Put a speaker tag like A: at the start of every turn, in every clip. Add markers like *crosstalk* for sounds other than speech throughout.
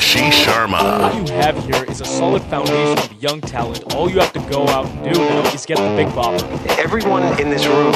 A: Ashish Sharma.
B: What you have here is a solid foundation of young talent. All you have to go out and do now is get the big bopper.
C: Everyone in this room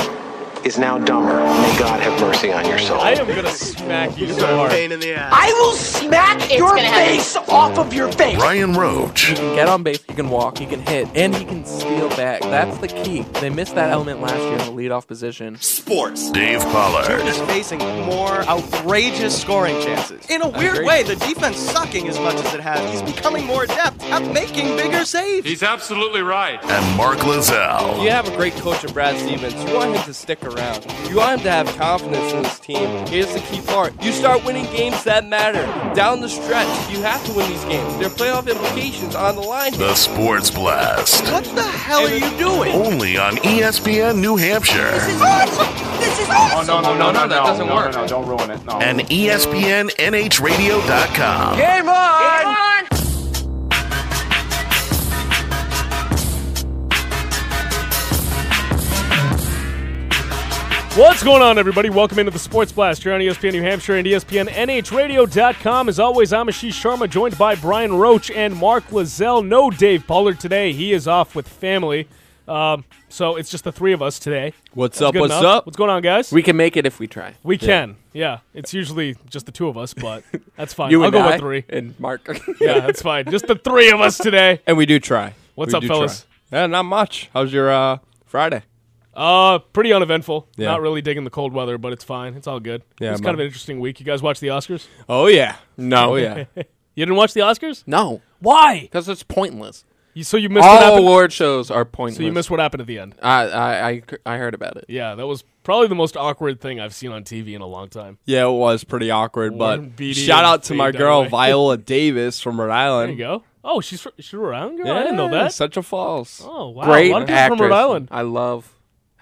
C: is now dumber. May God have mercy on your soul.
B: I am gonna smack you so hard.
D: I will smack your
E: gonna happen.
D: face off of your face.
A: Brian Roach.
F: He can get on base, he can walk, he can hit, and he can steal back. That's the key. They missed that element last year in the leadoff position.
G: Sports.
A: Dave Pollard.
G: is facing more outrageous scoring chances. In a weird
F: agree.
G: way, the defense sucking as much as it has, he's becoming more adept at making bigger saves.
H: He's absolutely right.
A: And Mark Lazell.
I: You have a great coach in Brad Stevens. You want him to stick around. You want him to have confidence in this team. Here's the key part. You start winning games that matter. Down the stretch, you have to win these games. There are playoff implications on the line.
A: The Sports Blast.
G: What the hell are you doing?
A: Only on ESPN New Hampshire
D: This is awesome. This is awesome.
H: Oh, no, no, no, no,
F: that doesn't work.
H: no, don't ruin it. No.
A: and ESPNNHradio.com.
D: Game on. Go on.
B: What's going on, everybody? Welcome into the Sports Blast here on ESPN New Hampshire and ESPN NHRadio.com. As always, I'm Ashish Sharma, joined by Brian Roach and Mark Lazell. No Dave Pollard today. He is off with family. Um, so it's just the three of us today.
I: What's
B: That's
I: up? What's
B: enough.
I: up?
B: What's going on, guys?
F: We can make it if we try.
B: We can. Yeah. It's usually just the two of us, but *laughs* that's fine.
F: You
B: I'll
F: and
B: go
F: I
B: with three.
F: and Mark. *laughs*
B: Yeah, that's fine. Just the three of us today.
I: And we do try.
B: What's
I: We
B: up, fellas?
I: try. Yeah, not much. How's your uh, Friday?
B: Uh, pretty uneventful.
I: Yeah.
B: Not really digging the cold weather, but it's fine. It's all good.
I: Yeah,
B: it's kind of an interesting week. You guys watch the Oscars?
I: Oh yeah.
F: No.
I: Oh *laughs* yeah.
B: You didn't watch the Oscars?
F: no,
B: Why?
F: because it's pointless.
B: You, so you missed what
F: All
B: happened.
F: award shows are pointless.
B: So you missed what happened at the end.
F: I, I, I, I heard about it.
B: Yeah, that was probably the most awkward thing I've seen on TV in a long time.
I: Yeah, it was pretty awkward,
B: Warren
I: but
B: Beatty
I: shout out to my girl
B: Dunaway. *laughs*
I: Viola Davis from Rhode
B: There
I: Island.
B: you go. Oh, she's she's around. Girl?
I: Yeah,
B: I didn't know that.
I: Central Falls.
B: Oh wow,
F: Great
B: a lot of
F: actress.
B: from Rhode Island.
F: I love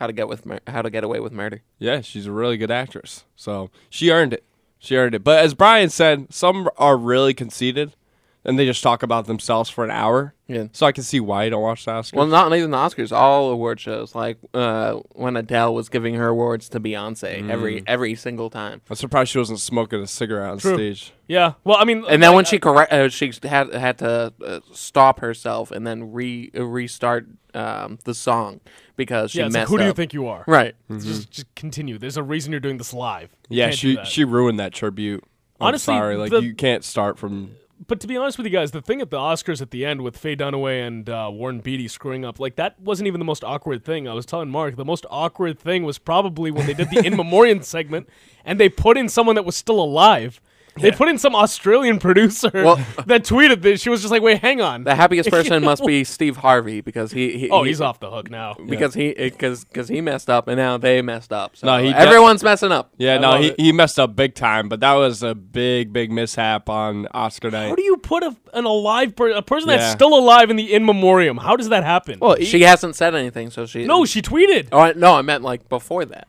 F: how to get with Mur- how to get away with murder.
I: Yeah, she's a really good actress. So she earned it. She earned it. But as Brian said, some are really conceited and they just talk about themselves for an hour.
F: Yeah.
I: So I can see why you don't watch the Oscars.
F: Well, not even the Oscars. All award shows, like uh, when Adele was giving her awards to Beyonce
B: Mm.
F: every every single time.
I: I'm surprised she wasn't smoking a cigarette on
B: True.
I: stage.
B: Yeah. Well, I mean,
F: And then when
B: I-
F: she correct, uh, she had had to uh, stop herself and then re uh, restart um, the song because she
B: yeah, it's like,
F: messed
B: who do you
F: up.
B: think you are?
F: Right.
B: Just, just continue. There's a reason you're doing this live. You
I: Yeah,
B: can't do
I: she
B: that.
I: she ruined that tribute. I'm
B: Honestly,
I: sorry, like
B: the-
I: you can't start from
B: But to be honest with you guys, the thing at the Oscars at the end with Faye Dunaway and uh, Warren Beatty screwing up, like that wasn't even the most awkward thing. I was telling Mark the most awkward thing was probably when they did the in memoriam *laughs* segment and they put in someone that was still alive. They put in some Australian producer
F: Well- *laughs*
B: that tweeted this. She was just like, "Wait, hang on."
F: The happiest *laughs* person must be Steve Harvey because he. he
B: oh,
F: he-
B: he's off the hook now.
F: because he eh, because because he messed up and now they messed up. So
I: No, he de-
F: everyone's messing up.
I: Yeah,
B: I
I: no,
B: love
I: he,
B: it.
I: he messed up big time, but that was a big, big mishap on Oscar night.
B: How do you put a, an alive per, a person that's
I: Yeah.
B: still alive in the in memoriam? How does that happen?
I: well, he-
F: She hasn't said anything, so she.
B: no, she tweeted.
F: Oh I- no, I meant like before that.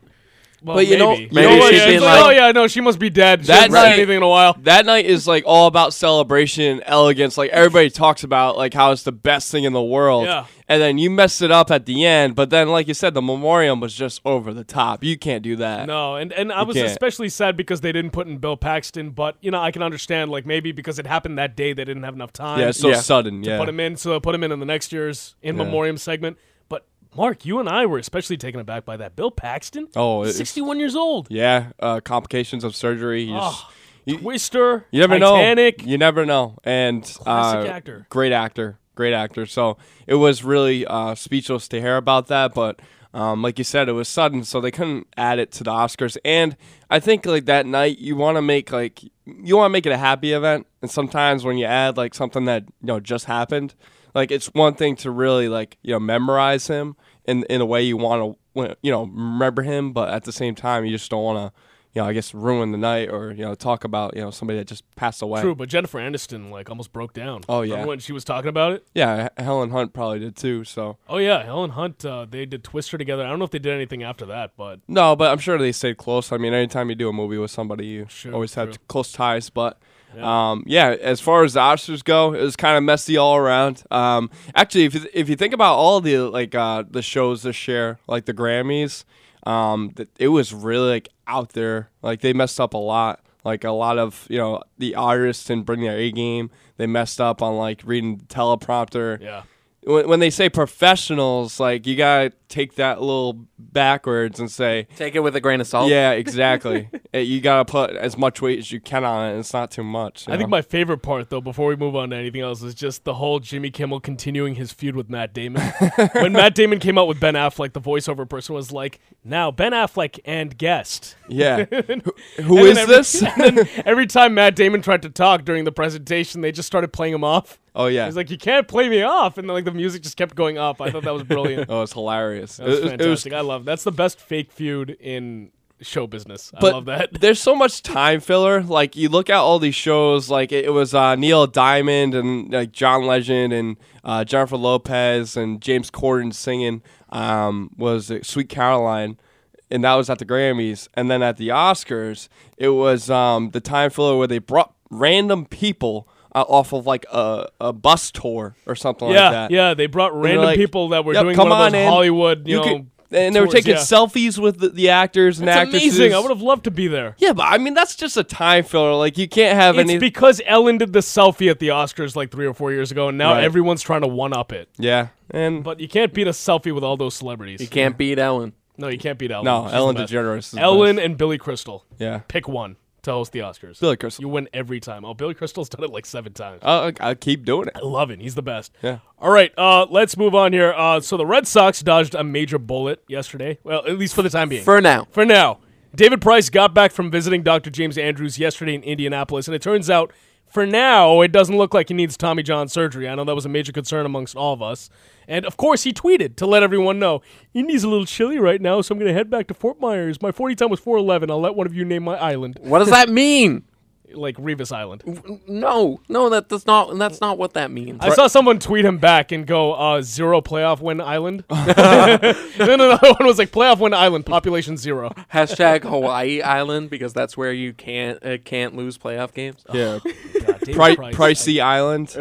B: Well,
I: But you know-
B: maybe.
I: you
F: know what,
B: yeah,
F: she's
B: it's
F: oh,
B: like,
F: like-
B: oh yeah, no, she must be dead. She
I: That
B: hasn't
I: night-
B: anything in a while.
I: that night is like all about celebration, and elegance. Like everybody talks about like how it's the best thing in the world.
B: Yeah.
I: And then you messed it up at the end, but then like you said, the memoriam was just over the top. You can't do that.
B: No, and, and I was
I: can't.
B: especially sad because they didn't put in Bill Paxton, but you know I can understand like maybe because it happened that day they didn't have enough time
I: Yeah, it's so
F: Yeah.
I: sudden.
B: to
I: Yeah.
B: put him in, so they'll put him in in the next year's in memoriam segment. Mark, you and I were especially taken aback by that. Bill Paxton,
I: Oh,
B: He's 61 years old.
I: yeah. Uh, complications of surgery. Just-
B: Oh,
I: you,
B: Twister,
I: you never
B: Titanic.
I: know. You never know. And
B: Classic
I: uh,
B: actor.
I: Great actor. Great actor. So it was really uh, speechless to hear about that, but. Um, like you said, it was sudden, so they couldn't add it to the Oscars. And I think like that night, you want to make like you want to make it a happy event. And sometimes when you add like something that you know just happened, like it's one thing to really like you know memorize him in in a way you want to you know remember him, but at the same time, you just don't want to you know I guess ruin the night or you know talk about you know somebody that just passed away.
B: True, but Jennifer Aniston like almost broke down.
I: Oh,
B: Remember
I: yeah.
B: when she was talking about it.
I: Yeah, H- Helen Hunt probably did too. So
B: Oh yeah, Helen Hunt. Uh, they did Twister together. I don't know if they did anything after that, but
I: No, but I'm sure they stayed close. I mean, anytime you do a movie with somebody, you
B: Sure,
I: always have close ties. But yeah. Um, yeah, as far as the Oscars go, it was kind of messy all around. Um, actually, if you, if you think about all the like uh, the shows this year, like the Grammys, um, it was really like out there. Like they messed up a lot. Like a lot of you know the artists didn't bring their A game. They messed up on like reading the teleprompter.
B: Yeah.
I: When, when they say professionals, like you gotta take that a little backwards and say,
F: Take it with a grain of salt.
I: yeah, exactly. Uh, *laughs* you gotta put as much weight as you can on it. It's not too much. you
B: I think
I: know?
B: my favorite part, though, before we move on to anything else, is just the whole Jimmy Kimmel continuing his feud with Matt Damon. *laughs* when Matt Damon came out with Ben Affleck, the voiceover person was like, "Now Ben Affleck and guest."
I: yeah. *laughs* Who
B: And
I: is
B: every-
I: this?
B: and then every time Matt Damon tried to talk during the presentation, they just started playing him off.
I: Oh yeah.
B: He's like, "You can't play me off," and then like the music just kept going up. I thought that was brilliant. *laughs*
I: oh, it's hilarious.
B: That was
I: It- it
B: fantastic. I love. That's the best fake feud in show business. I love that. *laughs*
I: there's so much time filler. Like you look at all these shows, like it, it was uh, Neil Diamond and like John Legend and uh, Jennifer Lopez and James Corden singing. Um, was Sweet Caroline, and that was at the Grammys. And then at the Oscars, it was um, the time filler where they brought random people. Uh, off of like a, a bus tour or something
B: yeah,
I: like that.
B: yeah. They brought random
I: like,
B: people that were
I: "Yep,
B: doing
I: come
B: one of those
I: in.
B: Hollywood, you, know.
I: could- and they were taking
B: yeah.
I: selfies with the, the actors and
B: That's
I: actresses.
B: amazing. I would have loved to be there.
I: Yeah, but I mean that's just a time filler. Like you can't have any
B: It's
I: any.
B: because Ellen did the selfie at the Oscars like three or four years ago, and now
I: Right.
B: everyone's trying to one up it.
I: yeah, and
B: But you can't beat a selfie with all those celebrities.
F: You can't beat Ellen.
B: No, you can't beat Ellen.
I: no,
B: She's
I: Ellen. DeGeneres. Is the
B: Ellen
I: best.
B: and Billy Crystal.
I: yeah.
B: Pick one to host the Oscars.
I: Billy Crystal.
B: You win every time. Oh, Billy Crystal's *laughs* done it like seven times.
I: I'll, I'll keep doing it.
B: I love it. He's the best.
I: Yeah.
B: All right, uh, let's move on here. Uh, so the Red Sox dodged a major bullet yesterday. Well, at least for the time being.
F: For now.
B: For now. David Price got back from visiting Dr. James Andrews yesterday in Indianapolis, and it turns out, for now, it doesn't look like he needs Tommy John surgery. I know that was a major concern amongst all of us. And of course, he tweeted to let everyone know Indy's a little chilly right now, so I'm going to head back to Fort Myers. My 40 time was 411. I'll let one of you name my island,
F: What does that mean?
B: Like Revis Island.
F: No, no, that, that's not. That's not what that means.
B: I saw someone tweet him back and go, uh, zero playoff win island. *laughs* *laughs* then another one was like, playoff win island, population zero.
F: Hashtag Hawaii Island because that's where you can't uh, can't lose playoff games.
I: Yeah, *laughs*
B: God,
I: Pri-
B: Price.
I: pricey island.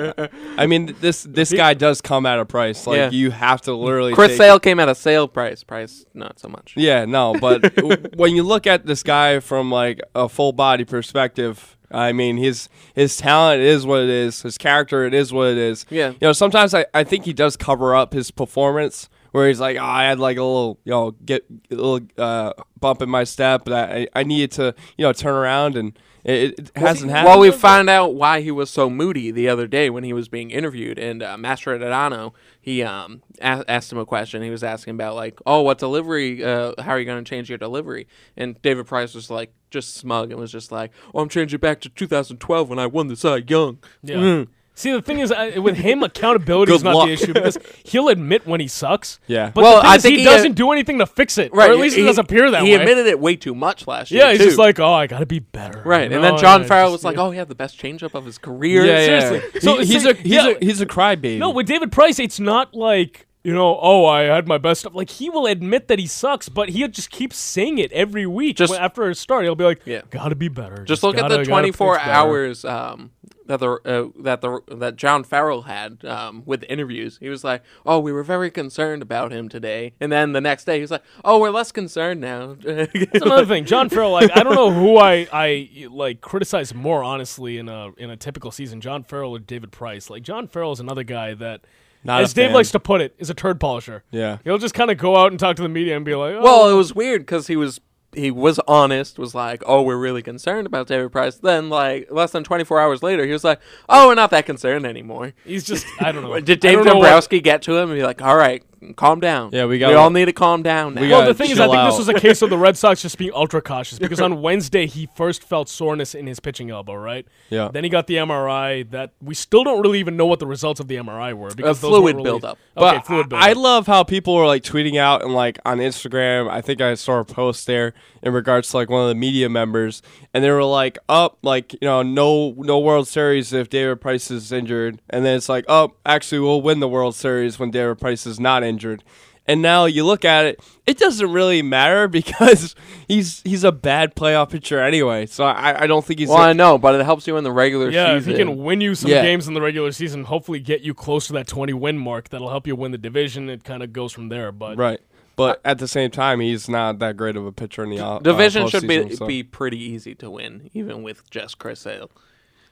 I: I mean, this this guy does come at a price. Like
F: Yeah.
I: you have to literally.
F: Chris
I: take-
F: Sale came at a sale price. Price not so much.
I: Yeah, no, but w- when you look at this guy from like a full body perspective, I mean, his his talent is what it is. His character it is what it is.
F: Yeah.
I: You know, sometimes I, I think he does cover up his performance where he's like, oh, I had like a little, you know, get a little uh, bump in my step that I, I needed to, you know, turn around and it, it hasn't happened.
F: Well, we found out why he was so moody the other day when he was being interviewed, and uh, Mastrodonato he um a- asked him a question. He was asking about like, oh, what delivery? Uh, how are you going to change your delivery? And David Price was like, just smug and was just like, oh, I'm changing back to 2012 when I won the Cy Young.
B: Yeah. See, the thing is, uh, with him, accountability is not
I: luck.
B: the issue because *laughs* he'll admit when he sucks.
I: Yeah.
B: But
F: Well,
B: the thing
F: I
B: is,
F: think
B: he,
F: he, uh,
B: doesn't do anything to fix it. Or at least it doesn't appear that
F: he
B: way.
F: He admitted it way too much last year.
B: yeah, he's
F: too.
B: just like, oh, I got to be better.
F: right.
B: You
F: And then John
B: I
F: Farrell was like, oh, he had the best changeup of his career.
I: yeah, yeah.
B: seriously.
I: So
B: So-
I: he's a he's
B: yeah.
I: a he's a crybaby.
B: No, with David Price, it's not like you know, oh, I had my best stuff. Like he will admit that he sucks, but he'll just keep saying it every week.
F: Just-
B: after a start, he'll be like,
F: Yeah.
B: gotta be better.
F: Just look
B: gotta-
F: at the 24 hours um, that the uh, that the that John Farrell had um, with interviews. He was like, "Oh, we were very concerned about him today," and then the next day he was like, "Oh, we're less concerned now."
B: That's another thing. John Farrell, like I don't know who I, I like criticize more honestly in a in a typical season, John Farrell or David Price. Like John Farrell is another guy that
I: Not
B: as Dave
I: fan.
B: likes to put it, is a turd polisher.
I: Yeah.
B: He'll just kind of go out and talk to the media and be like, oh,
F: well, it was weird because he was he was honest, was like, "Oh, we're really concerned about David Price." Then, like less than 24 hours later, he was like, "Oh, we're not that concerned anymore."
B: he's just I don't know. *laughs*
F: Did Dave
B: don't what-
F: Dombrowski get to him and be like, "All right, calm down"?
I: Yeah, we
F: We
I: gotta-
F: all need to calm down. Now.
I: we
B: Well, the thing is, I
I: chill
B: think this was a case of the Red Sox just being ultra cautious *laughs* because on Wednesday he first felt soreness in his pitching elbow, right?
I: Yeah.
B: Then he got the MRI. That we still don't really even know what the results of the MRI were because those
F: fluid
B: weren't
F: buildup.
B: Okay,
I: But
B: fluid
I: I,
B: buildup.
I: I love how people are like tweeting out and like on Instagram. I think I saw a post there in regards to like one of the media members, and they were like, "Up, like you know, no, no World Series if David Price is injured," and then it's like, "Oh, actually, we'll win the World Series when David Price is not injured." And now you look at it, it doesn't really matter *laughs* because he's he's a bad playoff pitcher anyway. So I, I don't think he's.
F: Well, I know, but it helps you in the regular
B: Yeah, if
F: season.
B: he can win you some
I: Yeah.
B: games in the regular season, hopefully get you close to that 20 win mark, that'll help you win the division. It kind of goes from there. But
I: right. But at the same time, he's not that great of a pitcher in the uh,
F: Division
I: uh,
F: should be
I: so-
F: be pretty easy to win, even with just Chris Sale.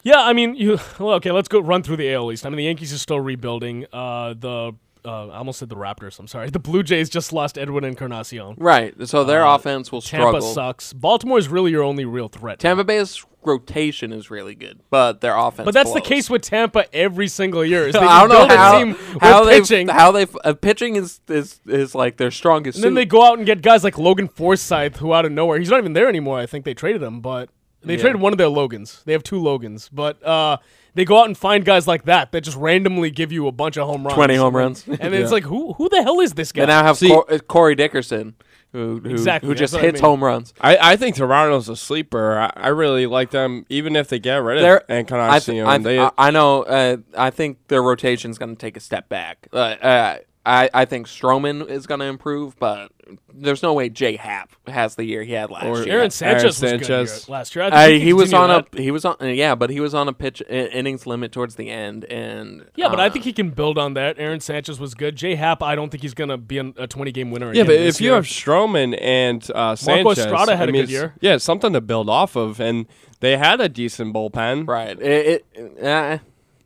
B: Yeah, I mean, you. *laughs* Well, okay, let's go run through the AL East. I mean, the Yankees are still rebuilding. Uh, the uh, I almost said the Raptors. I'm sorry. *laughs* The Blue Jays just lost Edwin Encarnacion.
F: Right. So their
B: Uh,
F: offense will
B: Tampa sucks. Baltimore is really your only real threat.
F: Tampa Bay's rotation is really good, but their offense.
B: But that's the case with Tampa every single year. Is *laughs* they
F: I don't know how,
B: team
F: how
B: with
F: they
B: pitching,
F: how they uh, pitching is, is is like their strongest.
B: and then
F: suit.
B: they go out and get guys like Logan Forsythe, who out of nowhere, he's not even there anymore. I think they traded him, but they
F: Yeah.
B: traded one of their Logans. They have two Logans, but uh, they go out and find guys like that that just randomly give you a bunch of home runs,
F: 20 home runs.
B: and then it's like, who who the hell is this guy?
F: They now have
I: See-
F: Cor- Corey Dickerson, who who,
B: Exactly,
F: who just
B: what I
F: hits
B: mean.
F: home runs.
I: I, I think Toronto's a sleeper. I, I really like them, even if they get rid of
F: They're- I,
I: Encarnacion.
F: th- I,
I: they,
F: I, I know. Uh, I think their rotation's going to take a step back. Uh, uh, I I think Stroman is going to improve, but there's no way J.A. Happ has the year he had last
I: Or
F: year.
B: Aaron Sanchez was
I: Sanchez.
B: good last year. I
F: Uh,
B: think
F: he was on
B: that.
F: a he was on uh, yeah, but he was on a pitch i- innings limit towards the end, and
B: Yeah, but I
F: uh,
B: think he can build on that. Aaron Sanchez was good. J.A. Happ, I don't think he's gonna be an- a 20 game winner.
I: yeah,
B: again
I: but
B: this
I: if you have Stroman and uh, Sanchez,
B: Estrada had
I: I
B: a
I: mean,
B: good year.
I: Yeah, something to build off of, and they had a decent bullpen.
F: right. It, it uh,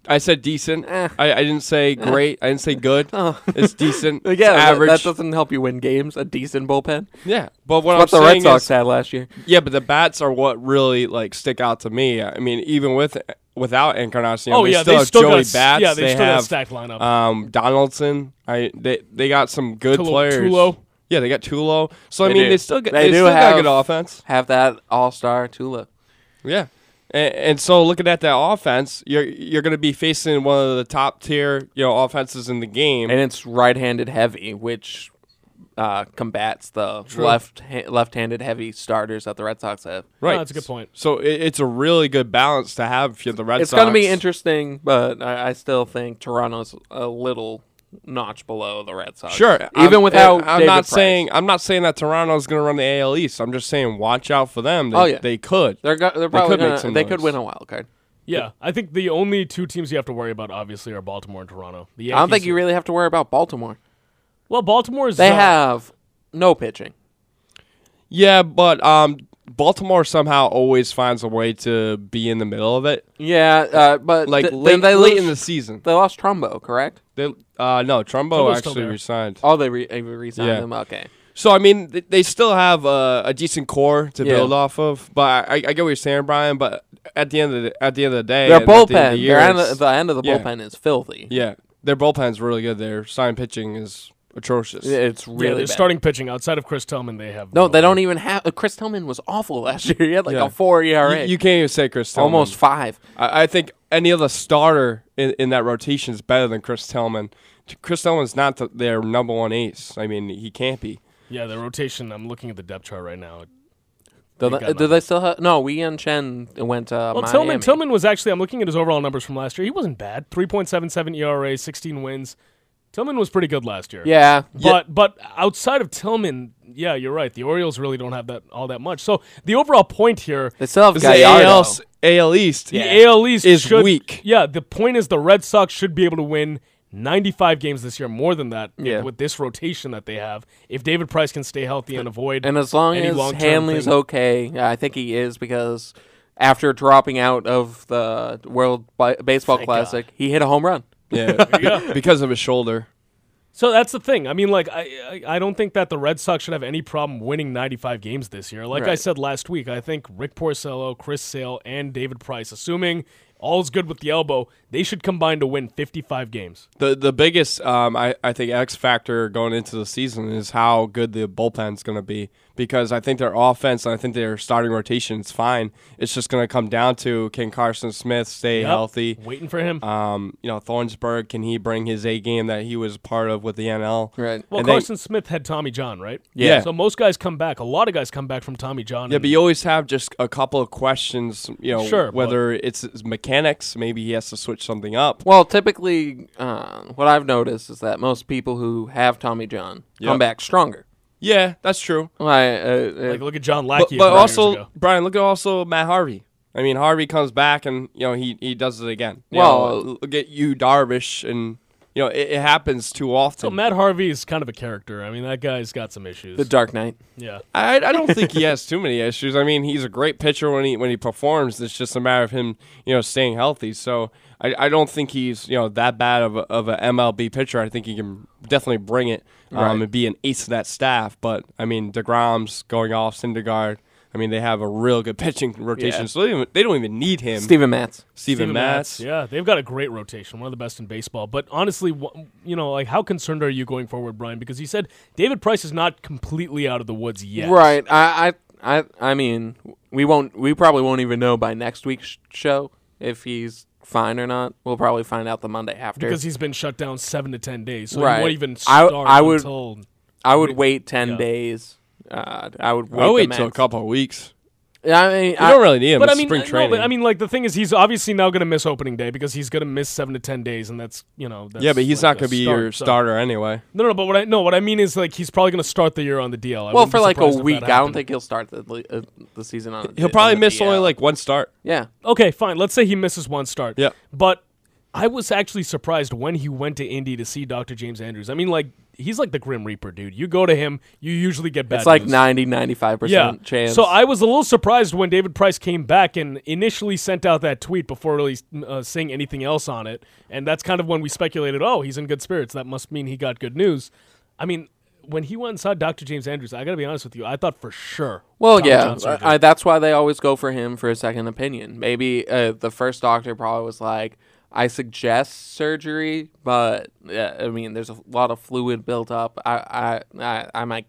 I: I said decent.
F: Eh.
I: I, I didn't say great. I didn't say good.
F: Oh.
I: It's decent. *laughs*
F: yeah,
I: it's average.
F: That, doesn't help you win games. A decent bullpen.
I: yeah, but what
F: What
I: I'm
F: the Red
I: saying
F: Sox
I: is,
F: had last year.
I: yeah, but the bats are what really like stick out to me. I mean, even with without Encarnacion,
B: oh
I: they
B: yeah,
I: still
B: they
I: have
B: still
I: Joey
B: got
I: Bats.
B: yeah, they,
I: they
B: still got a stacked lineup.
I: um, Donaldson. I they they got some good
B: Tulo-
I: players.
B: Tulo.
I: Yeah, they got Tulo. So I
F: They
I: mean,
F: do.
I: they still got
F: They
I: they,
F: do
I: still got
F: have-
I: good offense.
F: Have that All Star Tulo.
I: Yeah. And, and so looking at that offense, you're you're going to be facing one of the top tier, you know, offenses in the game.
F: and it's right-handed heavy, which uh, combats the left ha- left-handed heavy starters that the Red Sox have.
I: right.
B: No, that's a good point.
I: So it, it's a really good balance to have if you're the Red
F: it's
I: Sox.
F: It's going to be interesting, but I, I still think Toronto's a little notch below the Red Sox.
I: Sure.
F: even
I: I'm,
F: without.
I: I'm
F: David
I: not
F: Price.
I: saying I'm not saying that Toronto's going to run the AL East. I'm just saying watch out for them. They,
F: Oh, yeah.
I: they could.
F: they're go- they're probably
I: could
F: gonna, they could win a wild card.
B: Yeah, I think the only two teams you have to worry about obviously are Baltimore and Toronto. The
F: I don't think you really have to worry about Baltimore.
B: Well, Baltimore's
F: They
B: uh,
F: have no pitching.
I: Yeah, but um, Baltimore somehow always finds a way to be in the middle of it,
F: Yeah, uh, but
I: like
F: th-
I: late,
F: then they
I: late
F: lose-
I: in the season.
F: They lost Trumbo, correct?
I: They, uh, no, Trumbo
B: Trumbo's still
I: actually
B: there.
I: resigned.
F: Oh, they re- they re-signed
I: Yeah.
F: him. Okay.
I: So I mean, th- they still have uh, a decent core to
F: Yeah.
I: build off of. But I, I get what you're saying, Brian. But at the end of the at the end of the day,
F: Their
I: at the end of the
F: bullpen,
I: year,
F: their end,
I: it's-
F: the end of the
I: yeah.
F: bullpen is filthy.
I: yeah, their bullpen's really good. Their sign pitching is atrocious.
F: It's
B: Yeah,
F: really
B: they're
F: bad.
B: starting pitching outside of Chris Tillman. They have
F: No, they don't even have. Uh, Chris Tillman was awful last *laughs* year. He had like
I: Yeah.
F: a four ERA,
I: You, you can't even say Chris Tillman.
F: almost five.
I: I, I think any other starter in, in that rotation is better than Chris Tillman. Chris Tillman's not the, their number one ace. I mean, he can't be.
B: Yeah, the rotation. I'm looking at the depth chart right now.
F: Do they, do they still have? No, Wei-Yin Chen went to
B: Well,
F: Miami.
B: Tillman Tillman was actually. I'm looking at his overall numbers from last year. He wasn't bad. 3.77 ERA, 16 wins. Tillman was pretty good last year.
F: Yeah,
B: But but outside of Tillman, yeah, you're right. The Orioles really don't have that all that much. So the overall point here,
F: they still have
I: Is the
F: Gallardo.
I: AL, AL East.
B: the AL East
I: is
B: should,
I: weak.
B: Yeah, the point is the Red Sox should be able to win 95 games this year, more than that
F: Yeah.
B: with this rotation that they have. If David Price can stay healthy and avoid
F: And as long
B: any
F: as
B: long-term
F: Hanley's
B: thing.
F: okay, yeah, I think he is because after dropping out of the World Baseball
B: Thank
F: Classic, he hit a home run.
I: Yeah, *laughs* *laughs*
B: Yeah.
I: because of his shoulder.
B: So that's the thing. I mean, like, I, I I don't think that the Red Sox should have any problem winning 95 games this year. Like I said last week, I think Rick Porcello, Chris Sale, and David Price, assuming all's good with the elbow, they should combine to win 55 games.
I: The the biggest um, I, I think X factor going into the season is how good the bullpen's going to be because I think their offense and I think their starting rotation is fine. It's just going to come down to can Carson Smith stay
B: Yep.
I: healthy?
B: Waiting for him.
I: Um, you know Thornburg can he bring his A game that he was part of with the NL?
F: Right.
B: well,
I: and then-
B: Carson Smith had Tommy John, right?
I: Yeah.
B: So most guys come back. A lot of guys come back from Tommy John.
I: Yeah,
B: and-
I: but you always have just a couple of questions. You know,
B: Sure, but-
I: whether it's mechanics, maybe he has to switch something up.
F: Well, typically, uh, what I've noticed is that most people who have Tommy John
I: Yep.
F: come back stronger.
I: Yeah, that's true.
F: Like, uh, uh,
B: like look at John
I: But,
B: Lackey. a
I: but also. Brian, look at also Matt Harvey. I mean, Harvey comes back and you know he he does it again. You
F: Well-
I: know, look at you, Darvish, and you know it, it happens too often.
B: So Matt Harvey is kind of a character. I mean, that guy's got some issues.
F: The Dark Knight.
B: yeah.
I: I, I don't think he *laughs* has too many issues. I mean, he's a great pitcher when he when he performs. It's just a matter of him, you know, staying healthy. So I, I don't think he's you know that bad of a, of a MLB pitcher. I think he can definitely bring it um,
F: Right.
I: and be an ace of that staff. But I mean, deGrom's going off, Syndergaard. I mean, they have a real good *laughs* pitching rotation,
F: Yeah.
I: so they don't, even, they don't even need him.
F: Steven Matz.
I: Steven Matz.
B: Yeah, they've got a great rotation, one of the best in baseball. But honestly, you know, like how concerned are you going forward, Brian? Because you said David Price is not completely out of the woods yet.
F: Right. I, I I I mean, we won't. We probably won't even know by next week's show if he's fine or not. We'll probably find out the Monday after.
B: Because he's been shut down seven to ten days, so
F: Right.
B: he won't even
F: I-
B: start
F: I would-
B: until.
F: I would wait ten
B: Yeah.
F: days. Uh, I would wait.
I: I'll wait till a couple of weeks.
F: I mean,
I: You
F: I,
I: don't really need him.
B: But I mean,
I: spring
B: uh,
I: training.
B: no, but I mean, like the thing is, he's obviously now going to miss opening day because he's going to miss seven to ten days, and that's you know. That's
I: yeah, but he's
B: like
I: not going to be
B: start,
I: your
B: so-
I: starter anyway.
B: No, no, but what I no, what I mean is like he's probably going to start the year on the DL. I
F: well, for like a week, I don't think he'll start the uh, the season on.
I: He'll
F: on
I: probably
F: the
I: miss only like one start.
F: Yeah.
B: Okay, fine. Let's say he misses one start.
I: Yeah.
B: But I was actually surprised when he went to Indy to see Dr. James Andrews. I mean, like he's like the Grim Reaper, dude. You go to him, you usually get bad.
F: It's like
B: news.
F: 90, 95
B: Yeah.
F: percent chance.
B: So I was a little surprised when David Price came back and initially sent out that tweet before really uh, saying anything else on it. And that's kind of when we speculated, oh, he's in good spirits. That must mean he got good news. I mean, when he went and saw Dr. James Andrews, I got to be honest with you, I thought for sure.
F: Well,
B: Tommy
F: yeah. I, that's why they always go for him for a second opinion. Maybe uh, the first doctor probably was like, "I suggest surgery," but uh, I mean, there's a lot of fluid built up. I, I, I, I might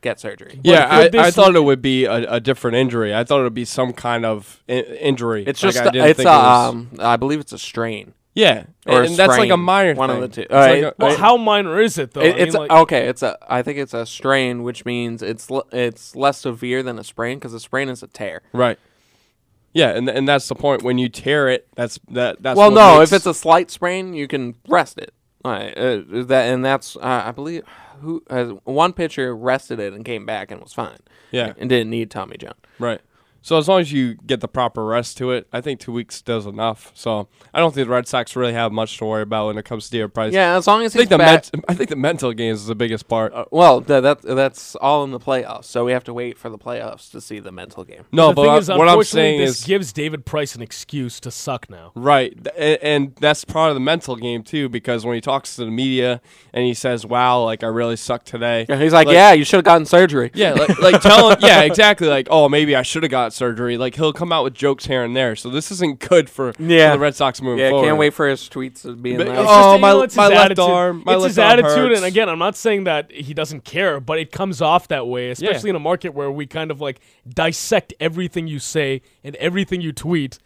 F: get surgery.
I: Yeah, I, I thought it would be a, a different injury. I thought it would be some kind of I- injury.
F: It's
I: Like,
F: just,
I: I didn't
F: it's
I: think
F: a,
I: it was-
F: um, I believe it's a strain.
I: yeah,
F: or a
I: and that's like a
F: sprain,
I: minor
F: one of the two.
I: It's
F: Uh,
I: like a-
B: well,
F: it-
B: how minor is it, though?
F: It-
B: I
F: it's
B: mean,
F: a-
B: like,
F: okay. It's a. I think it's a strain, which means it's l- it's less severe than a sprain because a sprain is a tear.
I: right. Yeah, and and that's the point. When you tear it, that's that. That's
F: well, no. If it's a slight sprain, you can rest it. Right. Uh, that and that's uh, I believe who uh, one pitcher rested it and came back and was fine.
I: Yeah.
F: and didn't need Tommy John.
I: right. So as long as you get the proper rest to it, I think two weeks does enough. So I don't think the Red Sox really have much to worry about when it comes to David Price.
F: Yeah, as long as
I: I think
F: he's
I: the
F: back.
I: ment- I think the mental games is the biggest part.
F: uh, well, th- that that's all in the playoffs, so we have to wait for the playoffs to see the mental game.
I: no,
B: the
I: but
B: thing
I: I-
B: is,
I: what I'm saying
B: this
I: is
B: gives David Price an excuse to suck now.
I: Right, Th- and, and that's part of the mental game too. Because when he talks to the media and he says, "Wow, like I really sucked today,"
F: Yeah, he's like, yeah, you should have gotten surgery.
I: yeah, like, like tell him, *laughs* yeah, exactly. Like, oh, maybe I should have surgery. Like he'll come out with jokes here and there. So this isn't good for, for the Red Sox moving
F: Yeah,
I: forward.
F: can't wait for his tweets to be in there.
I: Oh,
B: just,
I: my-
B: know,
I: my left
B: attitude.
I: arm- my
B: it's
I: left
B: his
I: arm
B: attitude,
I: hurts.
B: and again, I'm not saying that he doesn't care, but it comes off that way, especially in a market where we kind of like dissect everything you say and everything you tweet.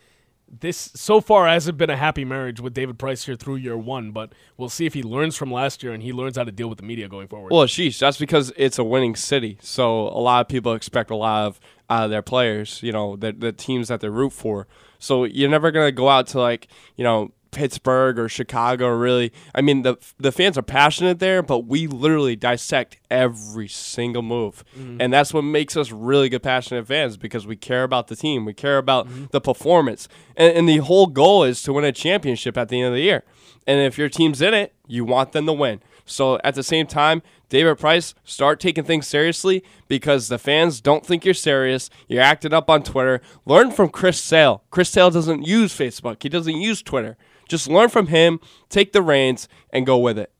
B: This so far hasn't been a happy marriage with David Price here through year one, but we'll see if he learns from last year and he learns how to deal with the media going forward.
I: Well, sheesh, that's because it's a winning city. So a lot of people expect a lot of out of their players. You know, the the teams that they root for. So you're never gonna go out to like you know Pittsburgh or Chicago. Really, I mean the the fans are passionate there, but we literally dissect every single move, mm-hmm. and that's what makes us really good passionate fans because we care about the team, we care about mm-hmm. the performance, and, and the whole goal is to win a championship at the end of the year. And if your team's in it, you want them to win. So at the same time, David Price, start taking things seriously because the fans don't think you're serious. You're acting up on Twitter. Learn from Chris Sale. Chris Sale doesn't use Facebook. He doesn't use Twitter. Just learn from him, take the reins, and go with it.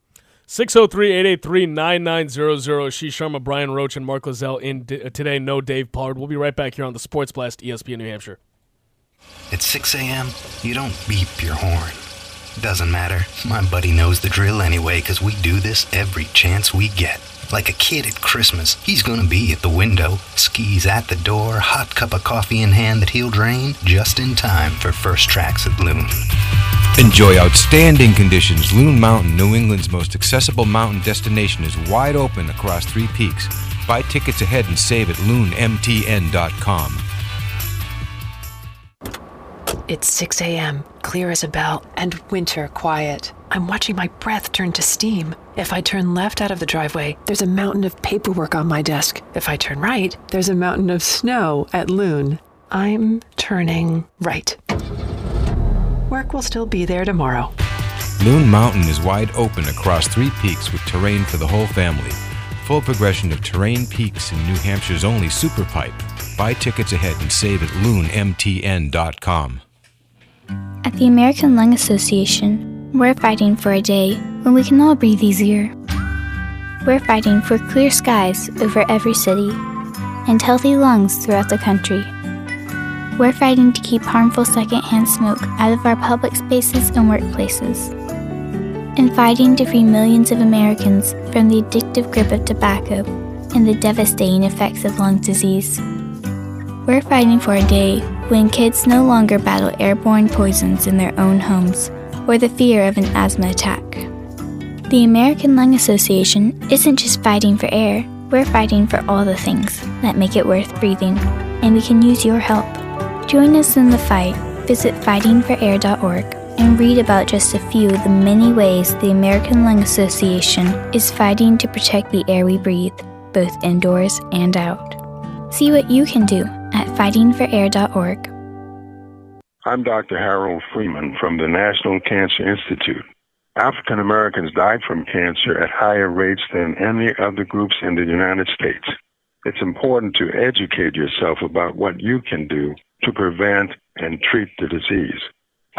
B: 603-883-9900. She Sharma, Brian Roach, and Mark Lozelle in d- uh, today. No Dave Pollard. We'll be right back here on the Sports Blast, ESPN New Hampshire.
E: At 6 a.m., you don't beep your horn. Doesn't matter. My buddy knows the drill anyway, 'cause we do this every chance we get. Like a kid at Christmas, he's gonna be at the window, skis at the door, hot cup of coffee in hand that he'll drain just in time for first tracks at Loon.
J: Enjoy outstanding conditions. Loon Mountain, New England's most accessible mountain destination, is wide open across three peaks. Buy tickets ahead and save at loonmtn.com.
K: It's 6 a.m., clear as a bell, and winter quiet. I'm watching my breath turn to steam. If I turn left out of the driveway, there's a mountain of paperwork on my desk. If I turn right, there's a mountain of snow at Loon. I'm turning right. Work will still be there tomorrow.
J: Loon Mountain is wide open across three peaks with terrain for the whole family. Full progression of terrain peaks in New Hampshire's only super pipe. Buy tickets ahead and save at loonmtn.com.
L: At the American Lung Association, we're fighting for a day when we can all breathe easier. We're fighting for clear skies over every city and healthy lungs throughout the country. We're fighting to keep harmful secondhand smoke out of our public spaces and workplaces. And fighting to free millions of Americans from the addictive grip of tobacco and the devastating effects of lung disease. We're fighting for a day when kids no longer battle airborne poisons in their own homes or the fear of an asthma attack. The American Lung Association isn't just fighting for air, we're fighting for all the things that make it worth breathing, and we can use your help. Join us in the fight. Visit fightingforair.org and read about just a few of the many ways the American Lung Association is fighting to protect the air we breathe, both indoors and out. See what you can do at fightingforair.org.
M: I'm Dr. Harold Freeman from the National Cancer Institute. African Americans died from cancer at higher rates than any other groups in the United States. It's important to educate yourself about what you can do to prevent and treat the disease.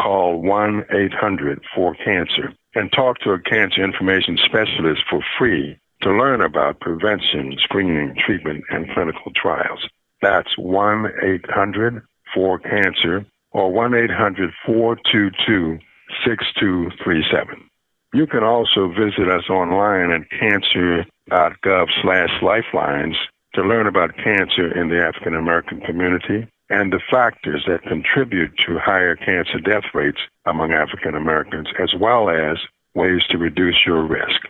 M: Call 1-800-4-CANCER and talk to a cancer information specialist for free to learn about prevention, screening, treatment, and clinical trials. That's 1-800-4-CANCER or 1-800-422-6237. You can also visit us online at cancer.gov slash lifelines to learn about cancer in the African American community and the factors that contribute to higher cancer death rates among African Americans, as well as ways to reduce your risk.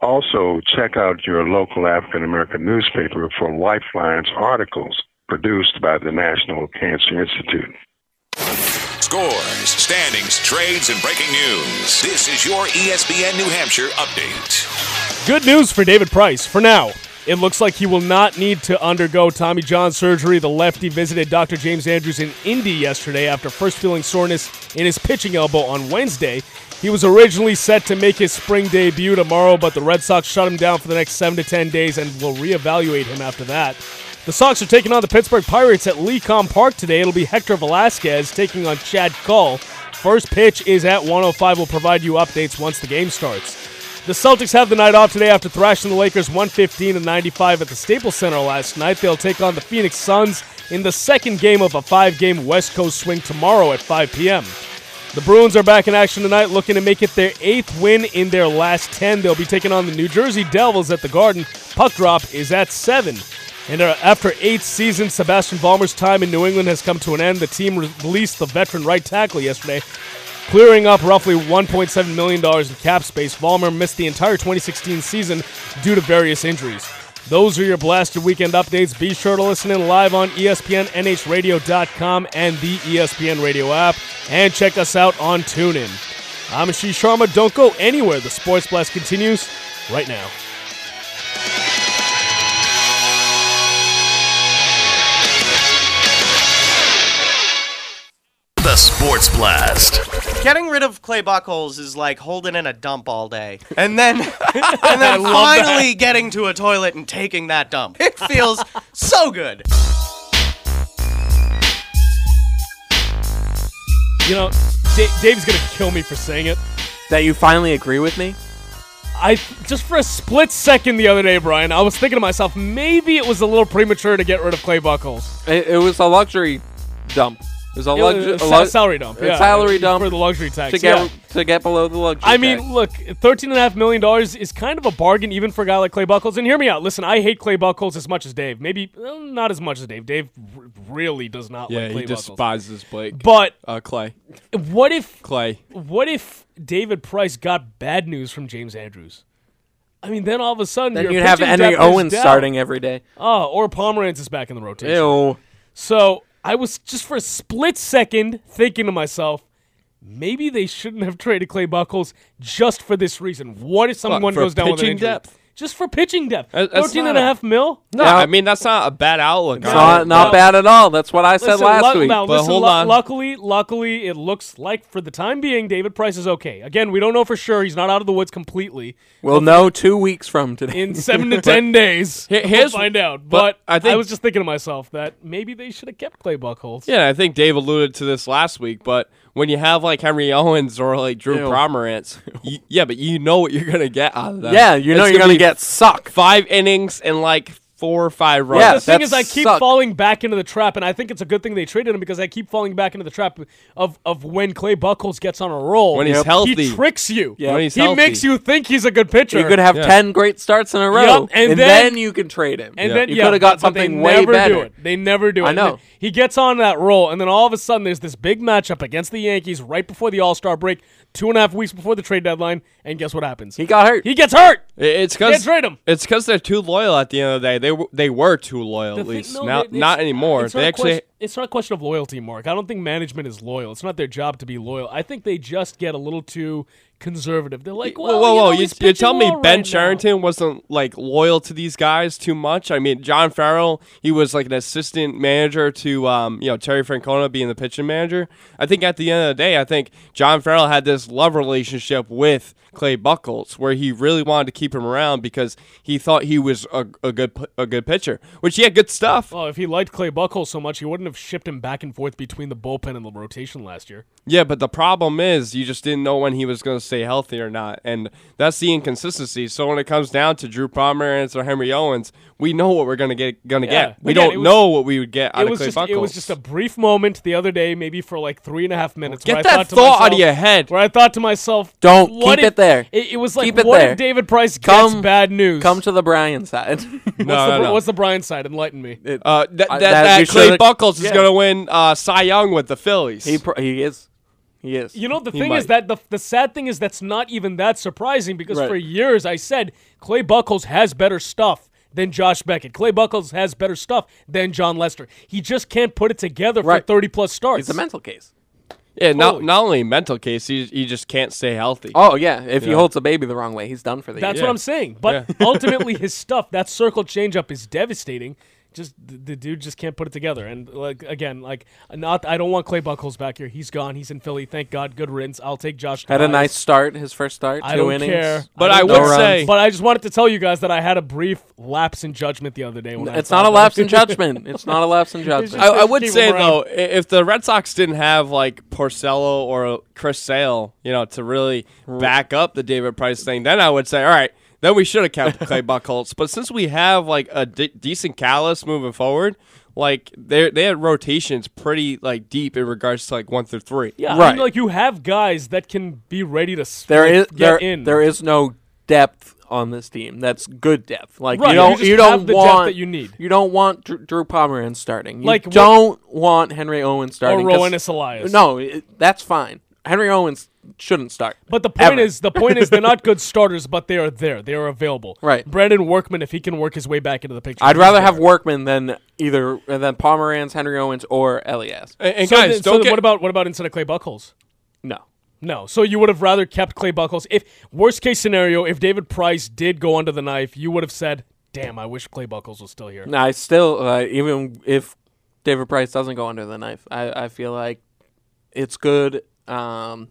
M: Also, check out your local African American newspaper for Lifeline's articles produced by the National Cancer Institute.
N: Scores, standings, trades, and breaking news. This is your ESPN New Hampshire update.
B: Good news for David Price for now. It looks like he will not need to undergo Tommy John surgery. The lefty visited Dr. James Andrews in Indy yesterday after first feeling soreness in his pitching elbow on Wednesday. He was originally set to make his spring debut tomorrow, but the Red Sox shut him down for the next 7 to 10 days and will reevaluate him after that. The Sox are taking on the Pittsburgh Pirates at LECOM Park today. It'll be Hector Velazquez taking on Chad Kuhl. First pitch is at 105. We'll provide you updates once the game starts. The Celtics have the night off today after thrashing the Lakers 115 to 95 at the Staples Center last night. They'll take on the Phoenix Suns in the second game of a five-game West Coast swing tomorrow at 5 p.m. The Bruins are back in action tonight, looking to make it their eighth win in their last 10. They'll be taking on the New Jersey Devils at the Garden. Puck drop is at 7. And uh, after eight seasons, Sebastian Vollmer's time in New England has come to an end. The team released the veteran right tackle yesterday, clearing up roughly $1.7 million in cap space. Vollmer missed the entire 2016 season due to various injuries. Those are your blasted weekend updates. Be sure to listen in live on ESPNNHradio.com and the ESPN Radio app, and check us out on TuneIn. I'm Ashish Sharma. Don't go anywhere. The Sports Blast continues right now.
A: Sports Blast.
G: Getting rid of Clay Buchholz is like holding in a dump all day, and then *laughs* and then
B: love
G: finally getting to a toilet and taking that dump. It feels so good.
B: You know, Da- Dave's gonna kill me for saying it.
F: That you finally agree with me?
B: I just for a split second the other day, Brian, I was thinking to myself, maybe it was a little premature to get rid of Clay Buchholz.
F: It, it was a luxury dump. It was a
B: It was
F: luxury
B: a sa- salary dump,
F: A
B: yeah,
F: salary dump
B: for the luxury tax,
F: to get
B: yeah.
F: to get below the luxury.
B: I
F: tax.
B: mean, look, thirteen and a half million dollars is kind of a bargain even for a guy like Clay Buchholz. And hear me out. Listen, I hate Clay Buchholz as much as Dave. Maybe well, not as much as Dave. Dave r- really does not
I: Yeah,
B: like Clay
I: he
B: Buchholz.
I: despises Blake.
B: But
I: uh, Clay.
B: What if
I: Clay?
B: What if David Price got bad news from James Andrews? I mean, then all of a sudden
F: Then you'd have
B: pitching
F: Henry Owens starting every day.
B: Oh, or Pomeranz is back in the rotation.
F: Ew.
B: So I was just for a split second thinking to myself, maybe they shouldn't have traded Clay Buchholz just for this reason. What if someone goes down with an injury?
I: depth?
B: Just for pitching depth.
I: That- that's
B: 13 and a
I: a-
B: half mil?
I: No, I mean that's not a bad outlook.
F: It's not not bad at all. That's what I said last
B: lu-
F: week.
B: now,
I: But
B: listen,
I: hold
B: lu-
I: on.
B: Luckily, luckily, it looks like for the time being, David Price is okay. Again, we don't know for sure. He's not out of the woods completely.
F: We'll know two weeks from today.
B: in *laughs* seven to ten days.
I: Here-
B: we'll find out.
I: but
B: But,
I: I
B: I, was just thinking to myself that maybe they should have kept Clay Buchholz.
I: Yeah, I think Dave alluded to this last week, but when you have like Henry Owens or like Drew
F: Ew.
I: Pomeranz, *laughs* you, yeah, but you know what you're gonna get out of them.
F: Yeah, you know
I: It's
F: you're gonna
I: be
F: get suck.
I: five innings and like four or five runs.
F: Yeah,
B: the thing is, I keep
F: suck.
B: falling back into the trap, and I think it's a good thing they traded him because I keep falling back into the trap of of when Clay Buchholz gets on a roll.
I: When he's healthy, he
B: tricks you.
F: Yeah.
I: When he's
B: he
I: healthy.
B: makes you think he's a good pitcher.
F: You could have
I: Yeah.
F: ten great starts in a row,
B: Yup, and
F: and,
B: then-
F: then, you can trade him.
B: And
I: Yeah.
B: then
F: you
B: yeah,
F: could have got
B: but they
F: something way
B: never
F: better.
B: Do it. They never do it.
F: I
B: And
F: know.
B: then he gets on that roll, and then all of a sudden, there's this big matchup against the Yankees right before the All Star break, two and a half weeks before the trade deadline, and guess what happens?
F: He got hurt.
B: He gets hurt.
I: It's because
B: trade him.
I: it's because they're too loyal. At the end of the day, they were, they were too loyal
B: The
I: at
B: thing-
I: least.
B: no,
I: now, not anymore. They actually.
B: question- it's not a question of loyalty, Mark. I don't think management is loyal. It's not their job to be loyal. I think they just get a little too conservative. They're like, well,
I: whoa, whoa,
B: you
I: whoa!
B: know,
I: You,
B: he's
I: you tell me Ben
B: right now.
I: Cherington wasn't like loyal to these guys too much? I mean, John Farrell, he was like an assistant manager to, um, you know, Terry Francona being the pitching manager. I think at the end of the day, I think John Farrell had this love relationship with Clay Buchholz, where he really wanted to keep him around because he thought he was a, a good a good pitcher, which he had good stuff.
B: Well, if he liked Clay Buchholz so much, he wouldn't have shipped him back and forth between the bullpen and the rotation last year.
I: Yeah, but the problem is you just didn't know when he was going to stay healthy or not, and that's the inconsistency. So when it comes down to Drew Pomeranz or Henry Owens, we know what we're going to get. Going to
B: Yeah.
I: get. We
B: Again,
I: don't
B: was-
I: know what we would get out
B: It
I: of
B: was
I: Clay
B: just
I: Buchholz.
B: it was just a brief moment the other day, maybe for like three and a half minutes.
I: Get
B: where I
I: that
B: thought to
I: thought out of your head.
B: Where I thought to myself,
F: Don't
B: what
F: keep
B: if-
F: it there.
B: It, it was like,
F: Keep it
B: what
F: there.
B: if David Price gets
F: Come-
B: bad news?
F: Come to the Brian side. *laughs*
B: what's,
I: No,
B: the,
I: no,
B: what's the Brian side? Enlighten me.
F: It-
I: Uh, that
F: I-
I: that,
F: that
I: that Clay
F: should've-
I: Buchholz is going to win uh, Cy Young with the Phillies.
F: he pro- he is. He is.
B: You know, the
I: He
B: thing
I: might.
B: is that the, the sad thing is that's not even that surprising because
F: Right.
B: for years I said Clay Buchholz has better stuff than Josh Beckett. Clay Buchholz has better stuff than Jon Lester. He just can't put it together
F: Right.
B: for 30 plus starts.
F: It's a mental case.
I: yeah, not
B: Totally.
I: not only mental case, he, he just can't stay healthy.
F: Oh yeah, if he
I: Yeah.
F: holds a baby the wrong way, he's done for the
B: That's
F: year.
B: what I'm saying. But
I: Yeah. *laughs*
B: ultimately, his stuff, that circle changeup is devastating. Just the, the dude just can't put it together. And like again, like not I don't want Clay Buchholz back here. He's gone. He's in Philly. Thank God. Good riddance. I'll take Josh.
F: Had a nice start, his first start, two
B: I don't
F: innings.
B: care.
I: But
B: I
I: I would
F: No runs.
I: say,
B: But I just wanted to tell you guys that I had a brief lapse in judgment the other day. When
F: It's
B: thought
F: not a lapse in *laughs* judgment. It's not a lapse in *laughs* judgment.
I: I, I would say though, if the Red Sox didn't have like Porcello or Chris Sale, you know, to really mm. back up the David Price thing, then I would say, all right, then we should have kept Clay Buchholz. *laughs* But since we have like a de- decent callus moving forward, like they they had rotations pretty like deep in regards to like one through three.
B: Yeah, I
F: Right.
B: mean, like you have guys that can be ready to s-
F: there
B: get
F: there
B: in.
F: there is no depth on this team. That's good depth. Like
B: Right,
F: you
B: you
F: don't
B: just
F: you, don't
B: the
F: want
B: that you need.
F: You don't want Drew, Drew Pomeranz starting. You
B: Like,
F: don't want Henry Owens starting. 'cause-
B: Roenis Elias.
F: No, it, that's fine. Henry Owens shouldn't start.
B: But the point
F: Ever.
B: is, the point is, they're not *laughs* good starters, but they are there. They are available.
F: Right.
B: Brandon Workman, if he can work his way back into the picture,
F: I'd rather
B: there.
F: have Workman than either than Pomeranz, Henry Owens, or Elias.
I: And, and
B: So
I: guys,
B: then-
I: don't
B: then
I: get
B: what about what about instead of Clay Buchholz?
F: No.
B: No. So you would have rather kept Clay Buchholz. If worst case scenario, if David Price did go under the knife, you would have said, "Damn, I wish Clay Buchholz was still here."
F: No, I still uh, even if David Price doesn't go under the knife, I, I feel like it's good um,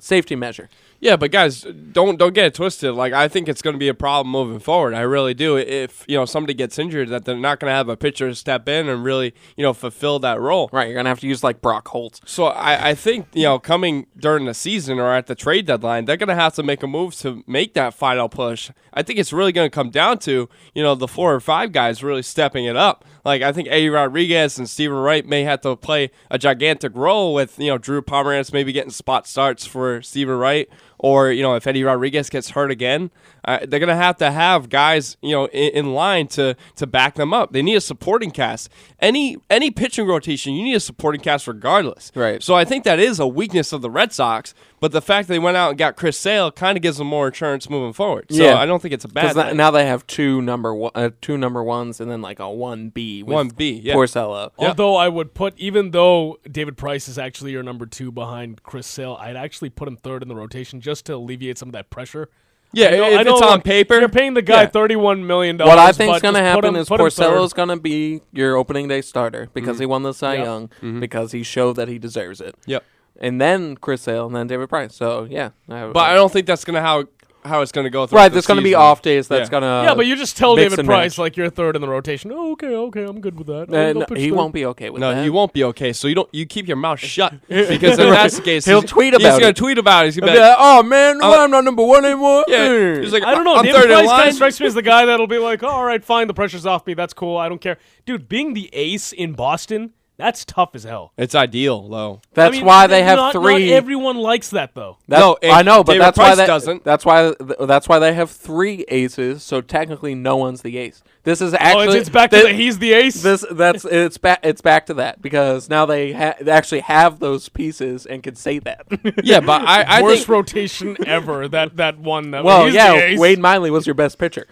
F: safety measure.
I: Yeah, but guys, don't don't get it twisted. Like I think it's going to be a problem moving forward. I really do. If you know somebody gets injured, that they're not going to have a pitcher step in and really you know fulfill that role.
F: Right, you're gonna have to use like Brock Holt.
I: So I, I think you know coming during the season or at the trade deadline, they're going to have to make a move to make that final push. I think it's really going to come down to you know the four or five guys really stepping it up. Like I think Eddie Rodriguez and Steven Wright may have to play a gigantic role with you know Drew Pomeranz maybe getting spot starts for Steven Wright. Or you know, if Eddie Rodriguez gets hurt again, uh, they're gonna have to have guys you know in, in line to to back them up. They need a supporting cast. Any any pitching rotation, you need a supporting cast regardless.
F: Right.
I: So I think that is a weakness of the Red Sox. But the fact that they went out and got Chris Sale kind of gives them more insurance moving forward. So
F: Yeah.
I: I don't think it's a bad.
F: Because
I: thing.
F: now they have two number one, uh, two number ones, and then like a one B.
I: One B, yeah.
F: Porcello.
B: Although I would put, even though David Price is actually your number two behind Chris Sale, I'd actually put him third in the rotation just to alleviate some of that pressure
I: Yeah,
B: I know-
I: if
B: I know,
I: it's on
B: look,
I: paper,
B: you're paying the guy
I: yeah.
B: thirty-one million dollars.
F: What I think is
B: going
F: going to happen
B: him,
F: is
B: put him third.
F: Porcello's going to be your opening day starter because he won the Cy
B: Yep.
F: Young
I: Mhm.
F: because he showed that he deserves it.
I: Yep.
F: And then Chris Sale and then David Price. So yeah, I,
I: But I don't think that's gonna how how it's gonna go. throughout
F: Right,
I: the
F: there's going to be
I: season.
F: off days that's
I: Yeah.
F: going to
B: yeah, but you just tell
F: mix
B: David
F: and
B: Price
F: match.
B: like you're third in the rotation. Oh, okay, okay, I'm good with that. I'll
F: Uh,
B: go
F: no,
B: pitch
F: he
B: third.
F: won't be okay with
I: No,
F: that.
I: you won't be okay. So you don't. You keep your mouth shut *laughs* because if that's the case,
F: He'll
I: he's-
F: tweet
I: He's
F: about
I: gonna
F: it.
I: tweet about it. He's gonna be
F: be
I: like,
F: like, oh man,
I: I'm-
F: well, I'm not number one anymore.
I: yeah. He's like,
B: I don't know.
I: I'm
B: David
I: third in
B: Price kind
I: line.
B: of strikes me as the guy that'll be like, oh, all right, fine, the pressure's off me. That's cool. I don't care. Dude, being the ace in Boston, that's tough as hell.
I: It's ideal though.
F: That's
B: I mean,
F: why they have
B: not,
F: three.
B: Not everyone likes that though.
F: That's,
I: No, and
F: I know, but
I: David
F: that's why that,
I: doesn't.
F: That's why that's why they have three aces. So technically, no one's the ace. This is
B: oh,
F: actually
B: it's, it's back to the he's the ace.
F: This that's it's back it's back to that because now they, ha- they actually have those pieces and can say that. *laughs*
I: Yeah, but I, I
B: Worst
I: think.
B: rotation ever. That that one. That
F: well,
B: he's
F: yeah,
B: the ace.
F: Wade Miley was your best pitcher.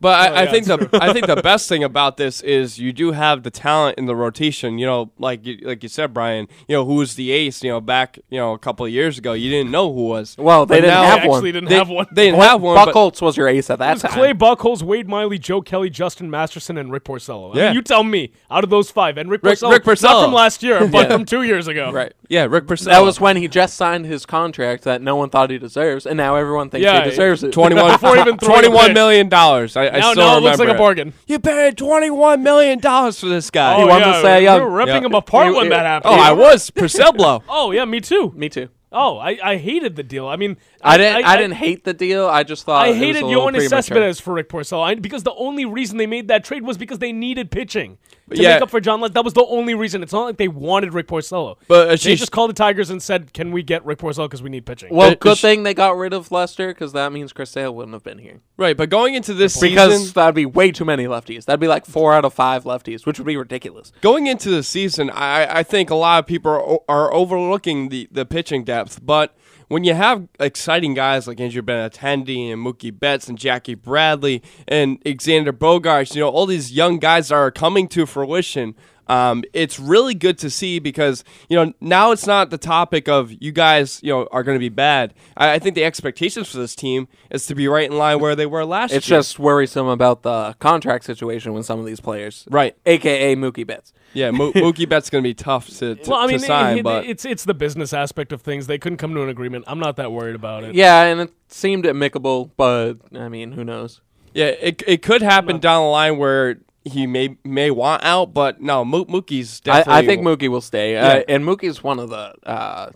I: But I,
B: Oh,
I: I
B: yeah,
I: think
B: that's
I: the I think the *laughs* best thing about this is you do have the talent in the rotation. You know, like you, like you said, Brian. You know, who was the ace? You know, back you know a couple of years ago, you didn't know who was.
F: Well, they
I: But
F: didn't
I: now-
F: have
B: They
F: one.
B: didn't
I: They,
B: have one.
I: they didn't
F: Buck-
I: have one.
F: Buck
I: but-
F: Holtz was your ace at that
B: It was
F: time.
B: Clay Buchholz, Wade Miley, Joe Kelly, Justin Masterson, and Rick Porcello. I mean,
I: Yeah.
B: you tell me out of those five, and Rick,
I: Rick-
B: Porcello,
I: Rick
B: not from last year, *laughs* but
I: Yeah.
B: from two years ago.
F: Right.
I: yeah, Rick Porcello.
F: That was when he just signed his contract that no one thought he deserves, and now everyone thinks
B: Yeah,
F: he deserves it.
I: 21, *laughs*
B: Before even throwing a
I: 21
B: pitch.
I: million dollars. I, I
B: Now,
I: still
B: now it
I: remember
B: looks like a
I: it.
B: bargain.
I: You paid twenty one million dollars for this guy.
B: Oh,
F: won
B: yeah,
F: the Cy
B: we
F: Young.
B: were ripping
I: Yeah.
B: him apart
F: He-
B: when
F: he-
B: that happened.
I: oh, I was Porcello blow. *laughs*
B: Oh yeah, me too.
F: Me too.
B: Oh, I, I hated the deal. I mean,
F: I didn't. I, didn't hate the deal. I just thought
B: I
F: it was
B: hated
F: a little
B: Yoenis
F: premature.
B: Cespedes for Rick Porcello I, because the only reason they made that trade was because they needed pitching to
I: Yeah.
B: make up for John Lett. That was the only reason. It's not like they wanted Rick Porcello.
I: But, uh,
B: they just called the Tigers and said, "Can we get Rick Porcello because we need pitching?"
F: Well,
I: It-
F: good
I: it's-
F: thing they got rid of Lester because that means Chris Sale wouldn't have been here.
I: Right, but going into this
F: Because
I: season,
F: that'd be way too many lefties. That'd be like four out of five lefties, which would be ridiculous.
I: going into the season, I, I think a lot of people are, are overlooking the, the pitching depth. But when you have exciting guys like Andrew Benintendi and Mookie Betts and Jackie Bradley and Xander Bogaerts, you know, all these young guys are coming to fruition. Um, it's really good to see because you know now it's not the topic of you guys you know are going to be bad. I, I think the expectations for this team is to be right in line where they were last
F: It's
I: year.
F: It's just worrisome about the contract situation with some of these players,
I: right,
F: aka Mookie Betts.
I: Yeah, Mo- *laughs* Mookie Betts going to be tough to, to,
B: well, I mean,
I: to sign,
B: it- it-
I: but
B: it's it's the business aspect of things. They couldn't come to an agreement. I'm not that worried about it.
F: Yeah, and it seemed amicable, but I mean, who knows?
I: Yeah, it it could happen down the line where he may may want out, but no, Mo- Mookie's definitely.
F: I, I think Mookie will stay,
I: Yeah.
F: uh, and Mookie's one of the uh,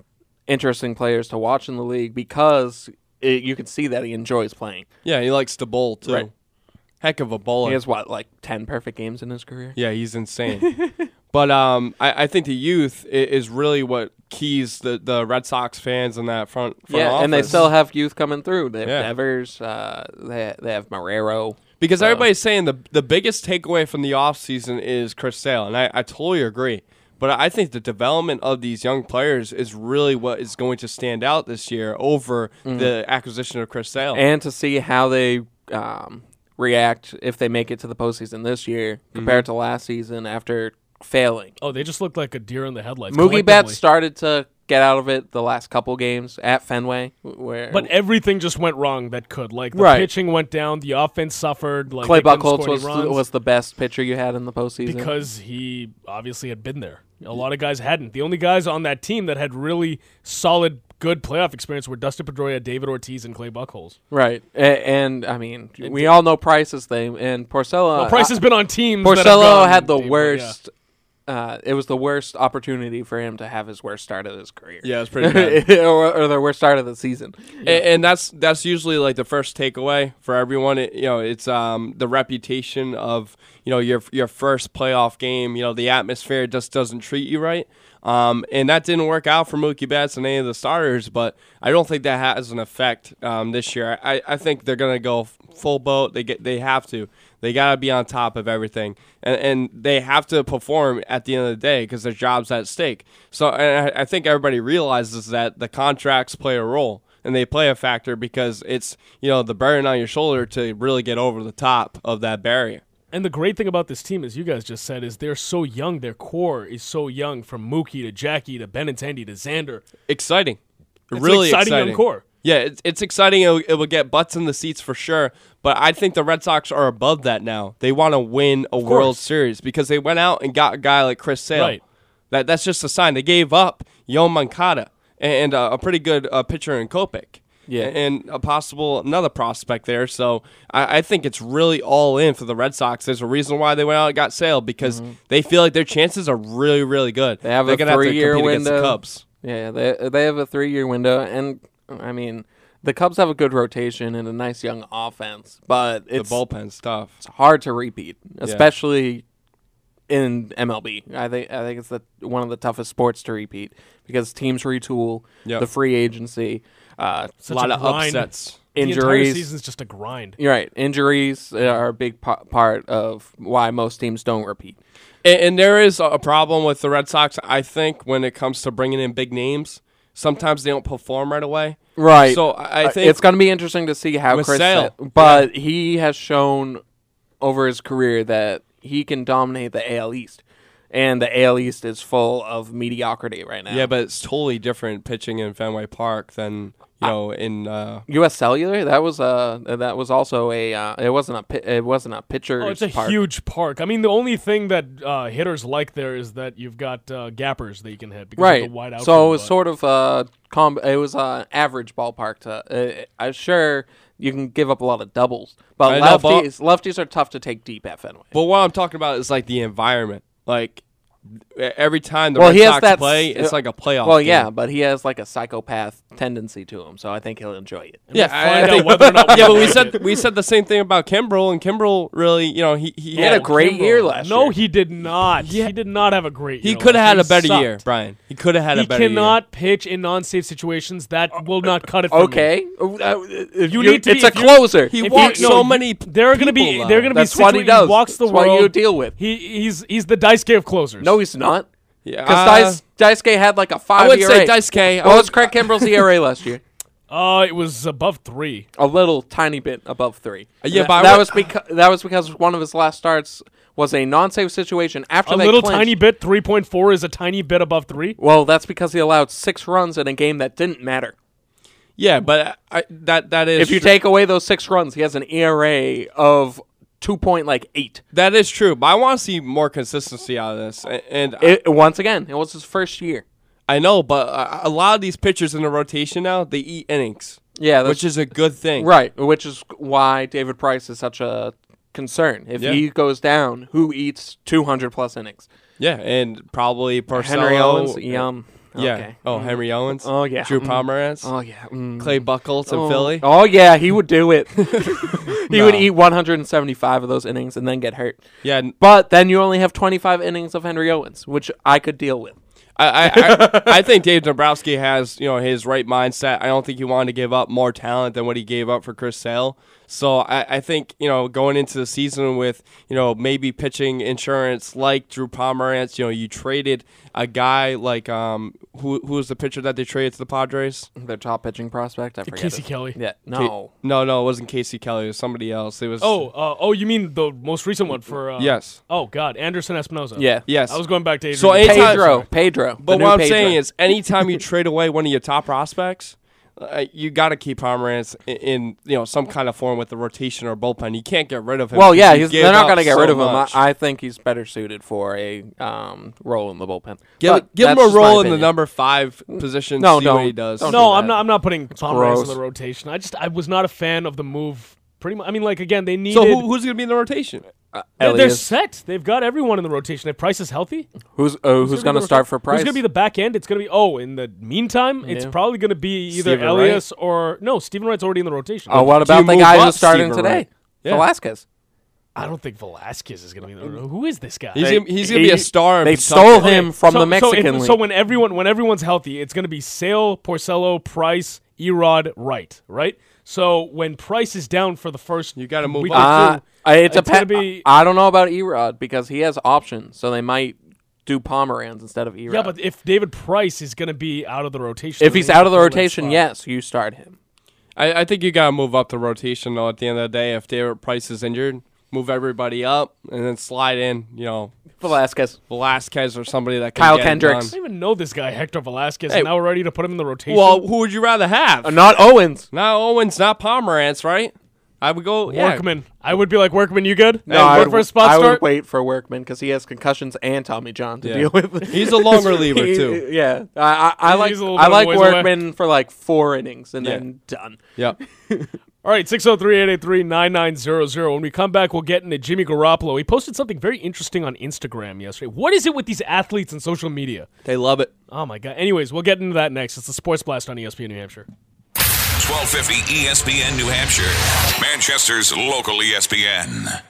F: interesting players to watch in the league because it, you can see that he enjoys playing.
I: Yeah, he likes to bowl too.
F: Right.
I: Heck of a bowler.
F: He has what, like ten perfect games in his career?
I: Yeah, he's insane. *laughs* but um, I, I think the youth is really what keys the, the Red Sox fans in that front. front
F: yeah, and they still have youth coming through. They have
I: Yeah.
F: Devers. Uh, they they have Marrero.
I: Because
F: So-
I: everybody's saying the the biggest takeaway from the offseason is Chris Sale, and I, I totally agree. But I think the development of these young players is really what is going to stand out this year over
F: Mhm.
I: the acquisition of Chris Sale.
F: and to see how they um, react if they make it to the postseason this year compared
I: Mm-hmm.
F: to last season after failing.
B: Oh, they just looked like a deer in the headlights.
F: Mookie
B: collectively.
F: Betts started to get out of it the last couple games at Fenway, where
B: But everything just went wrong that could. Like the
F: Right.
B: pitching went down, the offense suffered. Like
F: Clay
B: they couldn't
F: Buchholz
B: score any
F: was
B: runs
F: was the best pitcher you had in the postseason
B: because he obviously had been there. A lot of guys hadn't. The only guys on that team that had really solid, good playoff experience were Dustin Pedroia, David Ortiz, and Clay Buchholz.
F: Right, A- and, I mean, we all know Price's thing, and Porcello.
B: Well, Price has been on teams
F: Porcello had the worst. Uh, it was the worst opportunity for him to have his worst start of his career.
I: Yeah, it's pretty bad. *laughs*
F: or, or the worst start of the season.
I: and, and that's that's usually like the first takeaway for everyone. It, you know, it's um, the reputation of you know your your first playoff game. You know, the atmosphere just doesn't treat you right. Um, and that didn't work out for Mookie Betts and any of the starters, but I don't think that has an effect um, this year. I, I think they're gonna go f- full boat. They get they have to. They gotta be on top of everything, and, and they have to perform at the end of the day because their job's at stake. So, and I, I think everybody realizes that the contracts play a role and they play a factor because it's you know the burden on your shoulder to really get over the top of that barrier.
B: And the great thing about this team, as you guys just said, is they're so young. Their core is so young, from Mookie to Jackie to Ben and Benintendi to Xander.
I: Exciting,
B: It's
I: really
B: exciting,
I: exciting.
B: young core.
I: Yeah, it's, it's exciting. It will, it will get butts in the seats for sure. But I think the Red Sox are above that now. They want to win a World Series because they went out and got a guy like Chris Sale.
B: Right.
I: That that's just a sign. They gave up Yoan Moncada and uh, a pretty good uh, pitcher in Kopech.
F: Yeah.
I: and a possible another prospect there. So I, I think it's really all in for the Red Sox. There's a reason why they went out and got Sale because they feel like their chances are really, really good.
F: Mm-hmm. They have
I: They're
F: a
I: gonna have to
F: three-year
I: against
F: window.
I: the Cubs.
F: Yeah, they they have a three year window, and I mean the Cubs have a good rotation and a nice young offense, but it's
I: the bullpen's tough.
F: It's hard to repeat, especially in MLB. I think I think it's the one of the toughest sports to repeat because teams retool,
I: Yep.
F: the free agency, uh,
B: Such
I: lot
B: a
I: of
B: grind.
I: upsets.
B: The
F: injuries.
B: season's just a grind.
F: You're right. Injuries are a big pa- part of why most teams don't repeat.
I: And, and there is a problem with the Red Sox, I think, when it comes to bringing in big names. Sometimes they don't perform right away.
F: Right.
I: So I, I
F: Uh,
I: think
F: it's going to be interesting to see how Chris.
I: Sale,
F: but he has shown over his career that he can dominate the AL East, and the AL East is full of mediocrity right now.
I: Yeah, but it's totally different pitching in Fenway Park than you know in. Uh,
F: U.S. Cellular that was uh that was also a uh, it wasn't a pi- it wasn't a pitcher.
B: Oh, it's a
F: park.
B: huge park. I mean, the only thing that uh, hitters like there is that you've got uh, gappers that you can hit because
F: right.
B: of the wide outfield.
F: so it was
B: but-
F: sort of uh com- it was an average ballpark to. Uh, I'm sure you can give up a lot of doubles, but
I: I know, but-
F: lefties lefties are tough to take deep at Fenway.
I: but what I'm talking about is like the environment. Like every time the
F: well,
I: Red
F: he has
I: Sox
F: that
I: play,
F: s-
I: it's like a playoff.
F: Well,
I: game.
F: yeah, but he has like a psychopath tendency to him, so I think he'll enjoy it.
I: Yeah,
B: find
I: I, I think.
B: whether or not we *laughs*
I: yeah, but we said
B: it.
I: we said the same thing about Kimbrel, and Kimbrel really, you know, he he,
F: He had a great
B: Kimbrel.
F: year last
B: no,
F: year.
B: he did not. He did not have a great
I: He could have had a better
B: He
I: year. Brian. He could have had
B: He
I: a better year.
B: He cannot pitch in non-safe situations. That will not cut it. For.
F: Okay, Uh, uh, if
B: You
F: you
B: need to
F: It's
B: be-
F: a closer.
I: He walks so many.
B: There are going to be there are going to be
F: That's what he does.
B: walks the
F: That's
B: world.
F: you deal with.
B: He he's he's the Daisuke of closers.
F: no, he's not.
I: Yeah,
F: Because Daisuke had like a five.
I: I would
F: ERA.
I: say Daisuke. I
F: What
I: would-
F: was Craig Kimbrel's ERA *laughs* last year?
B: uh, it was above three.
F: A little tiny bit above three.
I: Yeah,
F: Th-
I: but I
F: that was because that was because one of his last starts was a non-safe situation after
B: A
F: they
B: little
F: clinched.
B: tiny bit. Three point four is a tiny bit above three.
F: Well, that's because he allowed six runs in a game that didn't matter.
I: Yeah, but I, that that is
F: If you
I: true.
F: take away those six runs, he has an ERA of two point like eight.
I: that is true. But I want to see more consistency out of this, and I-
F: once again, it was his first year.
I: I know, but a, a lot of these pitchers in the rotation now they eat innings,
F: Yeah, that's
I: which is a good thing.
F: right. Which is why David Price is such a concern. If
I: Yeah.
F: he goes down, who eats two hundred plus innings?
I: Yeah, and probably Porcello.
F: Henry Owens. Yum.
I: Yeah.
F: Okay.
I: Oh, Henry Owens.
F: Oh yeah.
I: Drew
F: Mm.
I: Pomeranz.
F: Oh yeah. Mm.
I: Clay Buchholz in
F: oh.
I: Philly.
F: Oh yeah, he would do it. *laughs* *laughs* he would eat 175 of those innings and then get hurt.
I: Yeah, n-
F: But then you only have 25 innings of Henry Owens, which I could deal with.
I: I, I, I, *laughs* I think Dave Dombrowski has you know his right mindset. I don't think he wanted to give up more talent than what he gave up for Chris Sale. So I, I think you know going into the season with you know maybe pitching insurance like Drew Pomeranz. You know you traded a guy like um who who was the pitcher that they traded to the Padres?
F: Their top pitching prospect, I forget.
B: Casey
F: it.
B: Kelly.
F: Yeah,
I: Ca-
F: no.
I: no, no, it wasn't Casey Kelly. It was somebody else. It was
B: Oh, uh, oh, you mean the most recent one for? Uh,
I: Yes.
B: Oh God, Anderson Espinoza.
F: Yeah.
I: yes.
B: I was going back to Adrian.
I: So anytime-
F: Pedro, Pedro.
I: But what I'm
F: Pedro.
I: saying is, anytime you *laughs* trade away one of your top prospects, uh, you got to keep Pomeranz in, in you know some kind of form with the rotation or bullpen. You can't get rid of him.
F: Well, yeah, he's, they're not going to get
I: so
F: rid of him. I. I think he's better suited for a um, role in the bullpen.
I: give
F: But
I: give him a role in the number five position.
F: No,
I: see what he does.
B: No,
F: do
B: I'm not. I'm not putting Pomeranz in the rotation. I just I was not a fan of the move. Pretty much. I mean, like again, they need.
I: So who, who's going to be in the rotation?
B: they're, they're set. They've got everyone in the rotation. If Price is healthy,
F: Who's uh, who's,
B: gonna
F: going
B: be
F: to
B: the
F: start for Price?
B: Who's going to be the back end? It's going to be. Oh, in the meantime, it's probably going to be either
I: Stephen
B: Elias or no. Steven Wright's already in the rotation.
F: Oh, what about the guy
I: up
F: who's starting
I: Steven
F: today?
I: Wright? Yeah.
F: Velazquez.
B: I don't think Velazquez is going to be in the. Who is this guy?
I: He's
F: They-
I: gonna, he's going to be a star.
F: They
I: Kentucky.
F: stole
B: Okay,
F: him from
B: so-
F: the
B: so if-
F: Mexican
B: So,
F: League.
B: when everyone when everyone's healthy, it's going to be Sale, Porcello, Price, Erod, Wright, right? So when Price is down for the first,
I: You gotta move
B: week
I: up.
B: or
F: Uh,
B: two,
F: it
B: it's gonna
F: depends.
B: be-
F: I don't know about Erod because he has options, so they might do Pomeranz instead of Erod.
B: yeah, but if David Price is going to be out of the rotation,
F: if he's out of the
B: to fill that
F: rotation,
B: spot.
F: yes, you start him.
I: I, I think you got to move up the rotation though. At the end of the day, if David Price is injured, move everybody up, and then slide in. You know,
F: Velazquez,
I: Velazquez, or somebody that can
F: Kyle
I: get it
F: Kendricks.
B: I don't even know this guy, Hector Velazquez,
I: Hey.
B: and now we're ready to put him in the
I: done.
B: rotation.
I: Well, who would you rather have?
F: Uh, not Owens.
I: Not Owens, not Pomeranz, right? I would go yeah.
B: Workman. I would be like, Workman, you good?
F: No,
B: And
F: I
B: work
F: would,
B: for a spot
F: I
B: start?
F: would wait for Workman because he has concussions and Tommy John to
I: Yeah.
F: deal with. *laughs*
I: He's a long reliever, *laughs* too.
F: Yeah, I, I, I
B: He's-
F: like
B: a little
F: I
B: bit
F: like
B: ways away.
F: Workman for like four innings and
I: Yeah.
F: then done.
I: Yep. *laughs*
B: All right, 603-883-9900. When we come back, we'll get into Jimmy Garoppolo. He posted something very interesting on Instagram yesterday. What is it with these athletes and social media?
I: They love it.
B: Oh, my God. Anyways, we'll get into that next. It's the Sports Blast on ESPN New Hampshire.
N: 1250 ESPN New Hampshire, Manchester's local ESPN.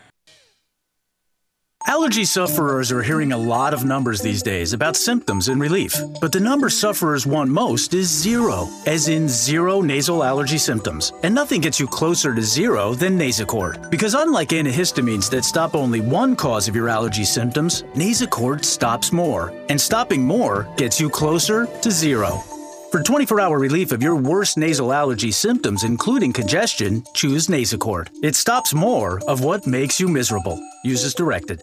O: Allergy sufferers are hearing a lot of numbers these days about symptoms and relief. But the number sufferers want most is zero, as in zero nasal allergy symptoms. And nothing gets you closer to zero than Nasacort. Because unlike antihistamines that stop only one cause of your allergy symptoms, Nasacort stops more. And stopping more gets you closer to zero. For 24 hour relief of your worst nasal allergy symptoms, including congestion, choose Nasacort. It stops more of what makes you miserable. Use as directed.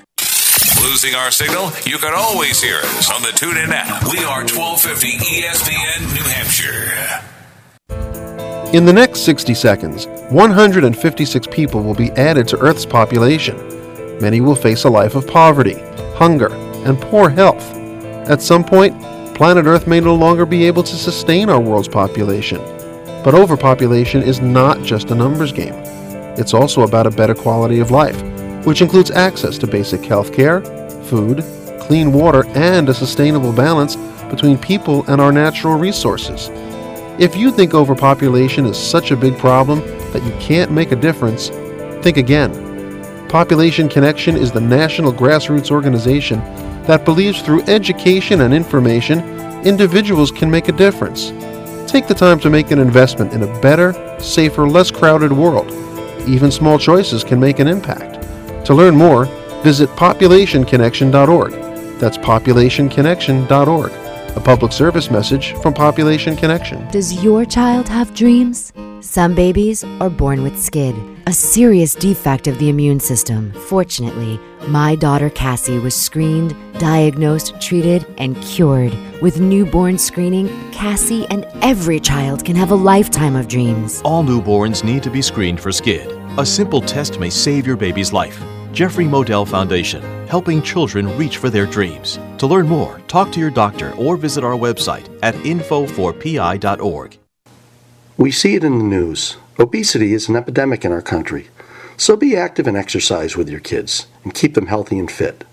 N: Losing our signal? You can always hear us on the TuneIn app. We are 1250 ESPN New Hampshire.
P: In the next 60 seconds, 156 people will be added to Earth's population. Many will face a life of poverty, hunger, and poor health. At some point, planet Earth may no longer be able to sustain our world's population. But overpopulation is not just a numbers game. It's also about a better quality of life, which includes access to basic health care, food, clean water, and a sustainable balance between people and our natural resources. If you think overpopulation is such a big problem that you can't make a difference, think again. Population Connection is the national grassroots organization that believes through education and information, individuals can make a difference. Take the time to make an investment in a better, safer, less crowded world. Even small choices can make an impact. To learn more, visit populationconnection.org. That's populationconnection.org. A public service message from Population Connection.
Q: Does your child have dreams? Some babies are born with SCID, a serious defect of the immune system. Fortunately, my daughter Cassie was screened, diagnosed, treated, and cured. With newborn screening, Cassie and every child can have a lifetime of dreams.
R: All newborns need to be screened for SCID. A simple test may save your baby's life. Jeffrey Modell Foundation, helping children reach for their dreams. To learn more, talk to your doctor or visit our website at info4pi.org.
S: We see it in the news. Obesity is an epidemic in our country. So be active and exercise with your kids and keep them healthy and fit.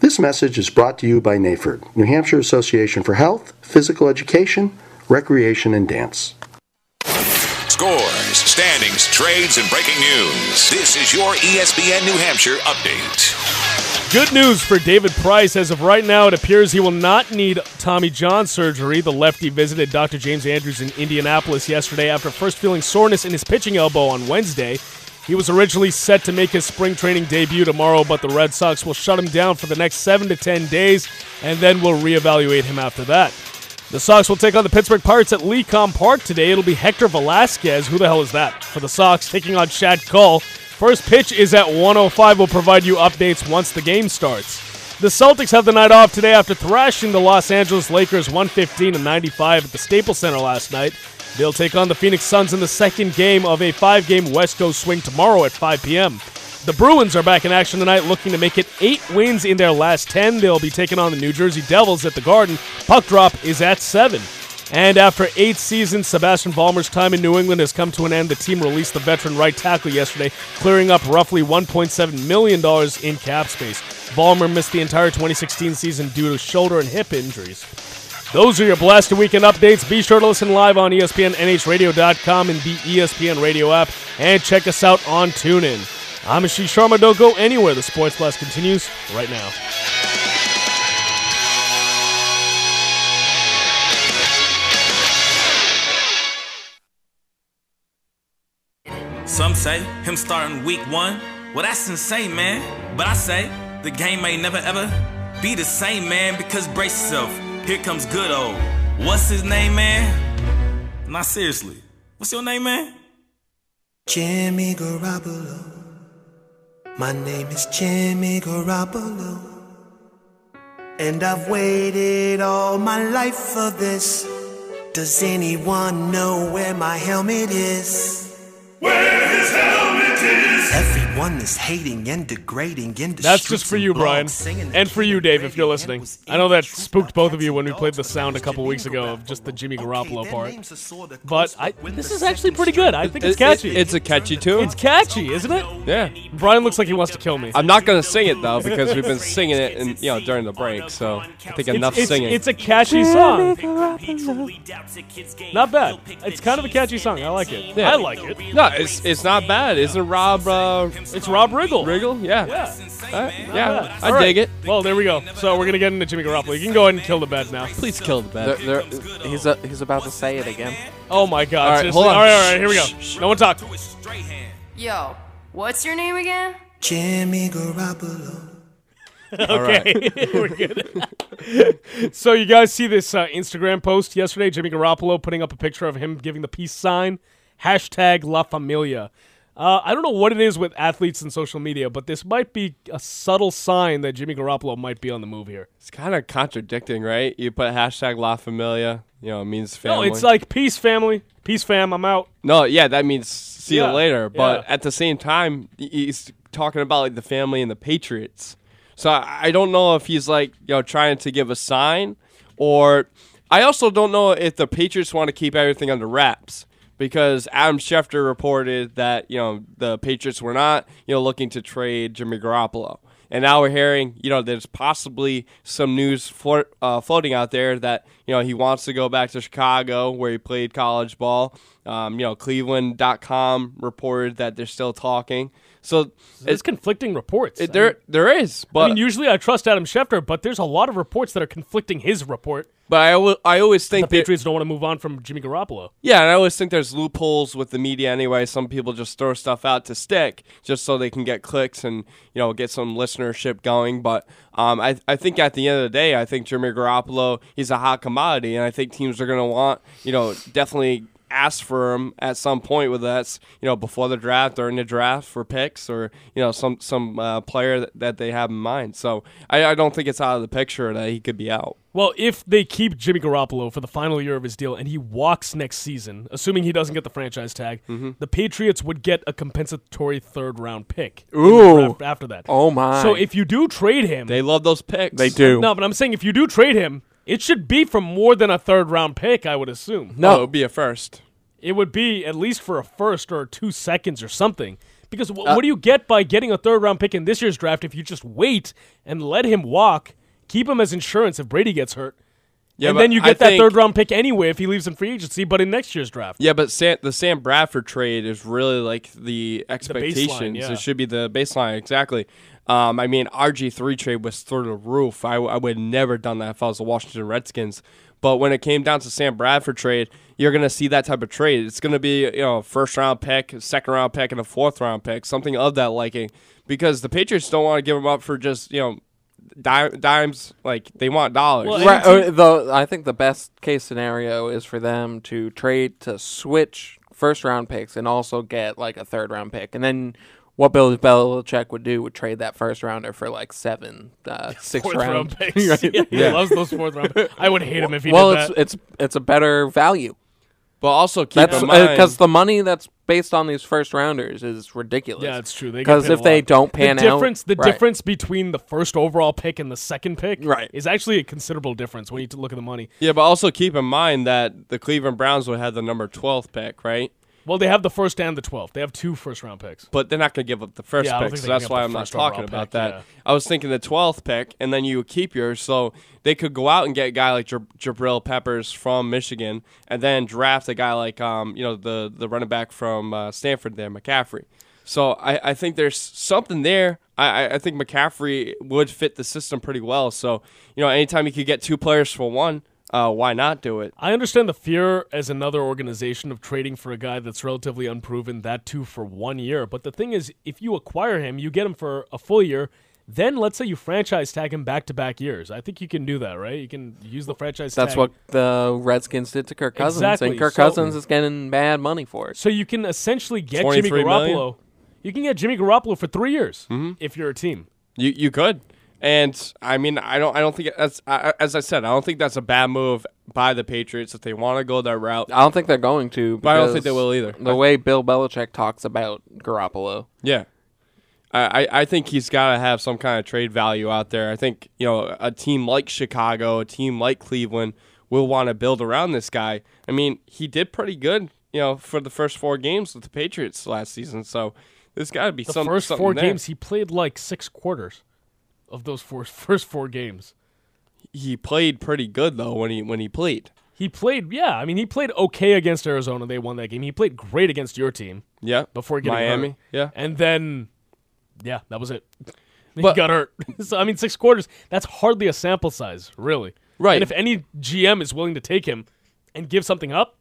S: This message is brought to you by NAFERD, New Hampshire Association for Health, Physical Education, Recreation, and Dance.
N: Scores, standings, trades, and breaking news. This is your ESPN New Hampshire update.
B: Good news for David Price. As of right now, it appears he will not need Tommy John surgery. The lefty visited Dr. James Andrews in Indianapolis yesterday after first feeling soreness in his pitching elbow on Wednesday. He was originally set to make his spring training debut tomorrow, but the Red Sox will shut him down for the next seven to ten days, and then will reevaluate him after that. The Sox will take on the Pittsburgh Pirates at LECOM Park today. It'll be Hector Velazquez. Who the hell is that? For the Sox, taking on Chad Kuhl. First pitch is at 105. We'll provide you updates once the game starts. The Celtics have the night off today after thrashing the Los Angeles Lakers 115 to 95 at the Staples Center last night. They'll take on the Phoenix Suns in the second game of a five game West Coast swing tomorrow at 5 p.m. The Bruins are back in action tonight, looking to make it eight wins in their last 10. They'll be taking on the New Jersey Devils at the Garden. Puck drop is at 7. And after eight seasons, Sebastian Vollmer's time in New England has come to an end. The team released the veteran right tackle yesterday, clearing up roughly $1.7 million in cap space. Vollmer missed the entire 2016 season due to shoulder and hip injuries. Those are your Blasted Weekend updates. Be sure to listen live on E ESPN, NHRadio.com, and the ESPN radio app, and check us out on TuneIn. I'm Ashish Sharma. Don't go anywhere. The Sports Blast continues right now.
T: Some say him starting week one. Well, that's insane, man. But I say the game may never ever be the same, man, because brace yourself. Here comes good old. What's his name, man? Not seriously. What's your name, man?
U: Jimmy Garoppolo. My name is Jimmy Garoppolo. And I've waited all my life for this. Does anyone know where my helmet is? Where his helmet! Everyone is hating and degrading in the
B: That's just for you, Brian. And for you, Dave, if you're listening. I know that spooked both of you when we played the sound a couple weeks ago of just the Jimmy Garoppolo part. But I, this is actually pretty good. I think it's
I: It- it-
B: catchy.
I: it's a catchy tune.
B: It's catchy, isn't it?
I: Yeah.
B: Brian looks like he wants to kill me.
I: I'm not gonna sing it though because we've been singing it, in, you know, during the break. So I think
B: It's-
I: enough
B: it's,
I: singing.
B: It's a catchy song. Not bad. It's kind of a catchy song. I like it.
I: Yeah.
B: I like it.
I: No, it's it's not bad. Isn't Rob? Uh,
B: it's Rob Riggle.
I: Riggle, yeah.
B: Yeah.
I: Uh, yeah. I
B: All right.
I: dig it.
B: Well, there we go. So we're gonna get into Jimmy Garoppolo. You can go ahead and kill the bed now.
I: Please kill the bed.
F: There- there- he's a, he's about to say it again.
B: Oh my God!
I: All right,
B: seriously?
I: hold on.
B: All right, all right. Here we go. No one talk.
V: Yo, what's your name again?
U: Jimmy Garoppolo.
B: okay, *laughs* we're good. so you guys see this uh, Instagram post yesterday? Jimmy Garoppolo putting up a picture of him giving the peace sign. Hashtag La Familia. Uh, I don't know what it is with athletes and social media, but this might be a subtle sign that Jimmy Garoppolo might be on the move here.
I: It's kind of contradicting, right? You put hashtag La Familia, you know, it means family.
B: No, it's like peace, family, peace, fam. I'm out.
I: No, yeah, that means see
B: Yeah,
I: you later. But
B: yeah.
I: at the same time, he's talking about like the family and the Patriots. So I, I don't know if he's like you know trying to give a sign, or I also don't know if the Patriots want to keep everything under wraps because Adam Schefter reported that you know the Patriots were not you know looking to trade Jimmy Garoppolo. And now we're hearing, you know, there's possibly some news float, uh, floating out there that, you know, he wants to go back to Chicago where he played college ball. Um, you know, Cleveland.com reported that they're still talking. So
B: There's conflicting reports.
I: it, there, there is, but
B: I mean, usually I trust Adam Schefter, but there's a lot of reports that are conflicting his report.
I: but I, I always
B: The
I: think that
B: Patriots don't want to move on from Jimmy Garoppolo.
I: Yeah, and I always think there's loopholes with the media anyway. Some people just throw stuff out to stick just so they can get clicks and you know get some listenership going. But um, I I think at the end of the day, I think Jimmy Garoppolo he's a hot commodity, and I think teams are going to want you know definitely ask for him at some point, whether that's you know before the draft, or in the draft for picks, or you know some some uh, player that, that they have in mind. So I, I don't think it's out of the picture that he could be out.
B: Well, if they keep Jimmy Garoppolo for the final year of his deal and he walks next season, assuming he doesn't get the franchise tag,
F: Mm-hmm.
B: the Patriots would get a compensatory third round pick.
F: Ooh.
B: after that.
F: Oh, my.
B: So if you do trade him,
I: They love those picks.
F: They do.
B: no, but I'm saying if you do trade him, it should be for more than a third round pick. I would assume.
I: No, it would be a first.
B: It would be at least for a first or two seconds or something. Because wh-
I: Uh,
B: what do you get by getting a third round pick in this year's draft if you just wait and let him walk, keep him as insurance if Brady gets hurt?
I: Yeah,
B: and then you
I: I
B: get that
I: think-
B: third round pick anyway if he leaves in free agency, but in next year's draft.
I: Yeah, but Sam, the Sam Bradford trade is really like the expectations.
B: yeah.
I: It should be the baseline exactly. Um, I mean, RG three trade was through the roof. I, I would never done that if I was the Washington Redskins. But when it came down to Sam Bradford trade, you're gonna see that type of trade. It's gonna be you know first round pick, second round pick, and a fourth round pick, something of that liking, because the Patriots don't want to give him up for just you know dimes. Like they want dollars.
F: Right, uh, though I think the best case scenario is for them to trade to switch first round picks and also get like a third round pick, and then what Bill Belichick would do would trade that first rounder for like seven, uh, six
B: Fourth
F: round,
B: round *laughs* picks. Yeah, he loves those fourth round picks. I would hate him if he
F: well,
B: did
F: it's
B: that.
F: it's it's a better value.
I: But also keep
F: That's
I: in mind
F: because the money that's based on these first rounders is ridiculous.
B: Yeah, it's true.
F: Because if they don't pan
B: the difference,
F: out,
B: the
F: right.
B: difference between the first overall pick and the second pick,
F: Right.
B: is actually a considerable difference when you look at the money.
I: yeah, but also keep in mind that the Cleveland Browns would have the number twelfth pick, right?
B: Well, they have the first and the twelfth. They have two first round picks.
I: but they're not going to give up the first
B: Yeah,
I: pick. So that's why I'm not talking about
B: pick,
I: that.
B: yeah.
I: I was thinking the 12th pick, and then you keep yours. So they could go out and get a guy like Jab- Jabrill Peppers from Michigan, and then draft a guy like um you know the the running back from uh, Stanford there, McCaffrey. So I, I think there's something there. I, I- I think McCaffrey would fit the system pretty well. So you know, anytime you could get two players for one, uh, why not do it?
B: I understand the fear as another organization of trading for a guy that's relatively unproven, that too for one year. But the thing is, if you acquire him, you get him for a full year. Then let's say you franchise tag him back to back years. I think you can do that, right? You can use the franchise
F: That's
B: tag.
F: what the Redskins did to Kirk Cousins,
B: Exactly.
F: and Kirk
B: So-
F: Cousins is getting bad money for it.
B: So you can essentially get Jimmy
I: 23 million?
B: Garoppolo. You can get Jimmy Garoppolo for three years
I: Mm-hmm.
B: if you're a team.
I: You you could, and I mean I don't I don't think that's I, as I said I don't think that's a bad move by the Patriots if they want to go that route.
F: I don't think they're going to.
I: But I don't think they will either.
F: The way Bill Belichick talks about Garoppolo.
I: Yeah. I, I I think he's got to have some kind of trade value out there. I think, you know, a team like Chicago, a team like Cleveland will want to build around this guy. I mean, he did pretty good, you know, for the first four games with the Patriots last season. So there's got to be
B: The
I: some
B: first
I: something
B: four
I: there.
B: games, he played like six quarters of those four, *laughs* first four games.
I: He played pretty good though when he when he played.
B: He played, yeah. I mean, he played okay against Arizona. They won that game. He played great against your team.
I: Yeah.
B: Before getting
I: Miami,
B: hurt.
I: yeah.
B: And then, yeah, that was it. *laughs* he
I: But-
B: got hurt. *laughs* so I mean, six quarters. That's hardly a sample size, really.
I: Right.
B: And if any GM is willing to take him and give something up,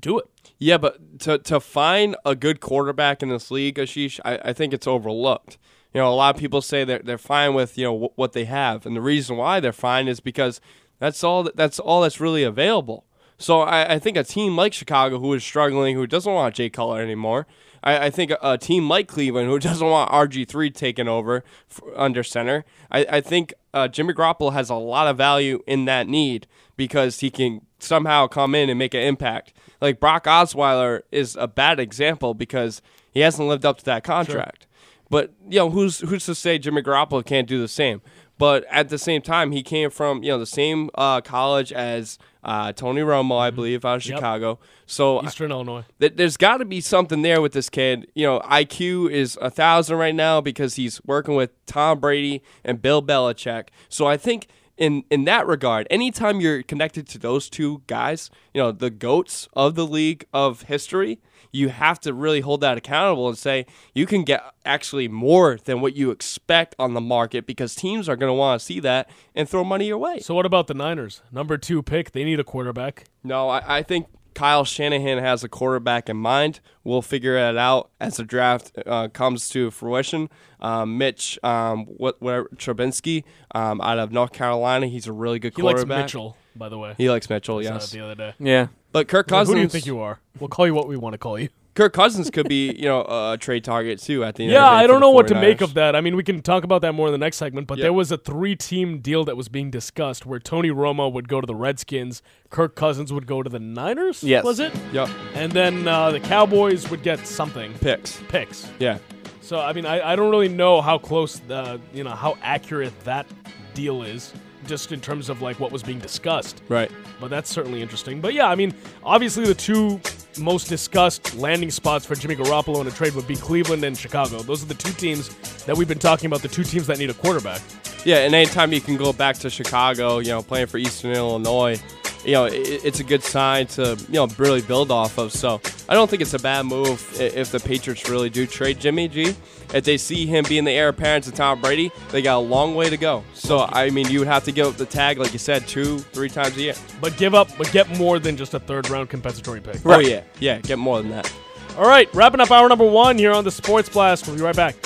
B: do it.
I: Yeah, but to to find a good quarterback in this league, Ashish, I, I think it's overlooked. You know, a lot of people say they're they're fine with you know w- what they have, and the reason why they're fine is because that's all that, that's all that's really available. So I, I think a team like Chicago, who is struggling, who doesn't want Jay Cutler anymore, I, I think a, a team like Cleveland, who *laughs* doesn't want RG three taken over f under center, I, I think uh, Jimmy Garoppolo has a lot of value in that need because he can somehow come in and make an impact. Like Brock Osweiler is a bad example because he hasn't lived up to that contract. But you know, who's who's to say Jimmy Garoppolo can't do the same? But at the same time, he came from you know the same uh, college as uh, Tony Romo, I believe, out of
B: Mm-hmm. Yep.
I: Chicago. So
B: Eastern Illinois.
I: th- there's got to be something there with this kid. You know, IQ is a thousand right now because he's working with Tom Brady and Bill Belichick. So I think in in that regard, anytime you're connected to those two guys, you know, the goats of the league of history, you have to really hold that accountable and say you can get actually more than what you expect on the market because teams are going to want to see that and throw money your way.
B: So what about the Niners? Number two pick. They need a quarterback.
I: No, I, I think Kyle Shanahan has a quarterback in mind. We'll figure it out as the draft uh, comes to fruition. Um, Mitch, um, what, whatever, Trubinsky um, out of North Carolina, he's a really good
B: He likes
I: quarterback.
B: Mitchell, by the way.
I: He likes Mitchell,
B: I saw
I: yes.
B: the other day.
F: Yeah.
I: But Kirk
B: Well,
I: Cousins.
B: Who do you think you are? We'll call you what we want to call you.
I: Kirk Cousins could be, you know, a trade target too at the end.
B: Yeah,
I: of the
B: I don't know what to make of that. I mean, we can talk about that more in the next segment, but
I: Yeah.
B: there was a three team deal that was being discussed where Tony Romo would go to the Redskins, Kirk Cousins would go to the Niners?
I: Yes.
B: Was it?
I: Yep.
B: And then uh, the Cowboys would get something.
I: Picks.
B: Picks.
I: Yeah.
B: So, I mean, I, I don't really know how close, the, you know, how accurate that deal is, just in terms of like what was being discussed.
I: Right.
B: But that's certainly interesting. But yeah, I mean, obviously the two most discussed landing spots for Jimmy Garoppolo in a trade would be Cleveland and Chicago. Those are the two teams that we've been talking about, the two teams that need a quarterback.
I: Yeah, and anytime you can go back to Chicago, you know, playing for Eastern Illinois, you know, it, it's a good sign to, you know, really build off of. So I don't think it's a bad move if the Patriots really do trade Jimmy G. If they see him being the heir apparent to Tom Brady, they got a long way to go. So, I mean, you would have to give up the tag, like you said, two, three times a year.
B: But give up, but get more than just a third round compensatory pick.
I: Oh, yeah. Yeah, get more than that.
B: All right, wrapping up hour number one here on the Sports Blast. We'll be right back.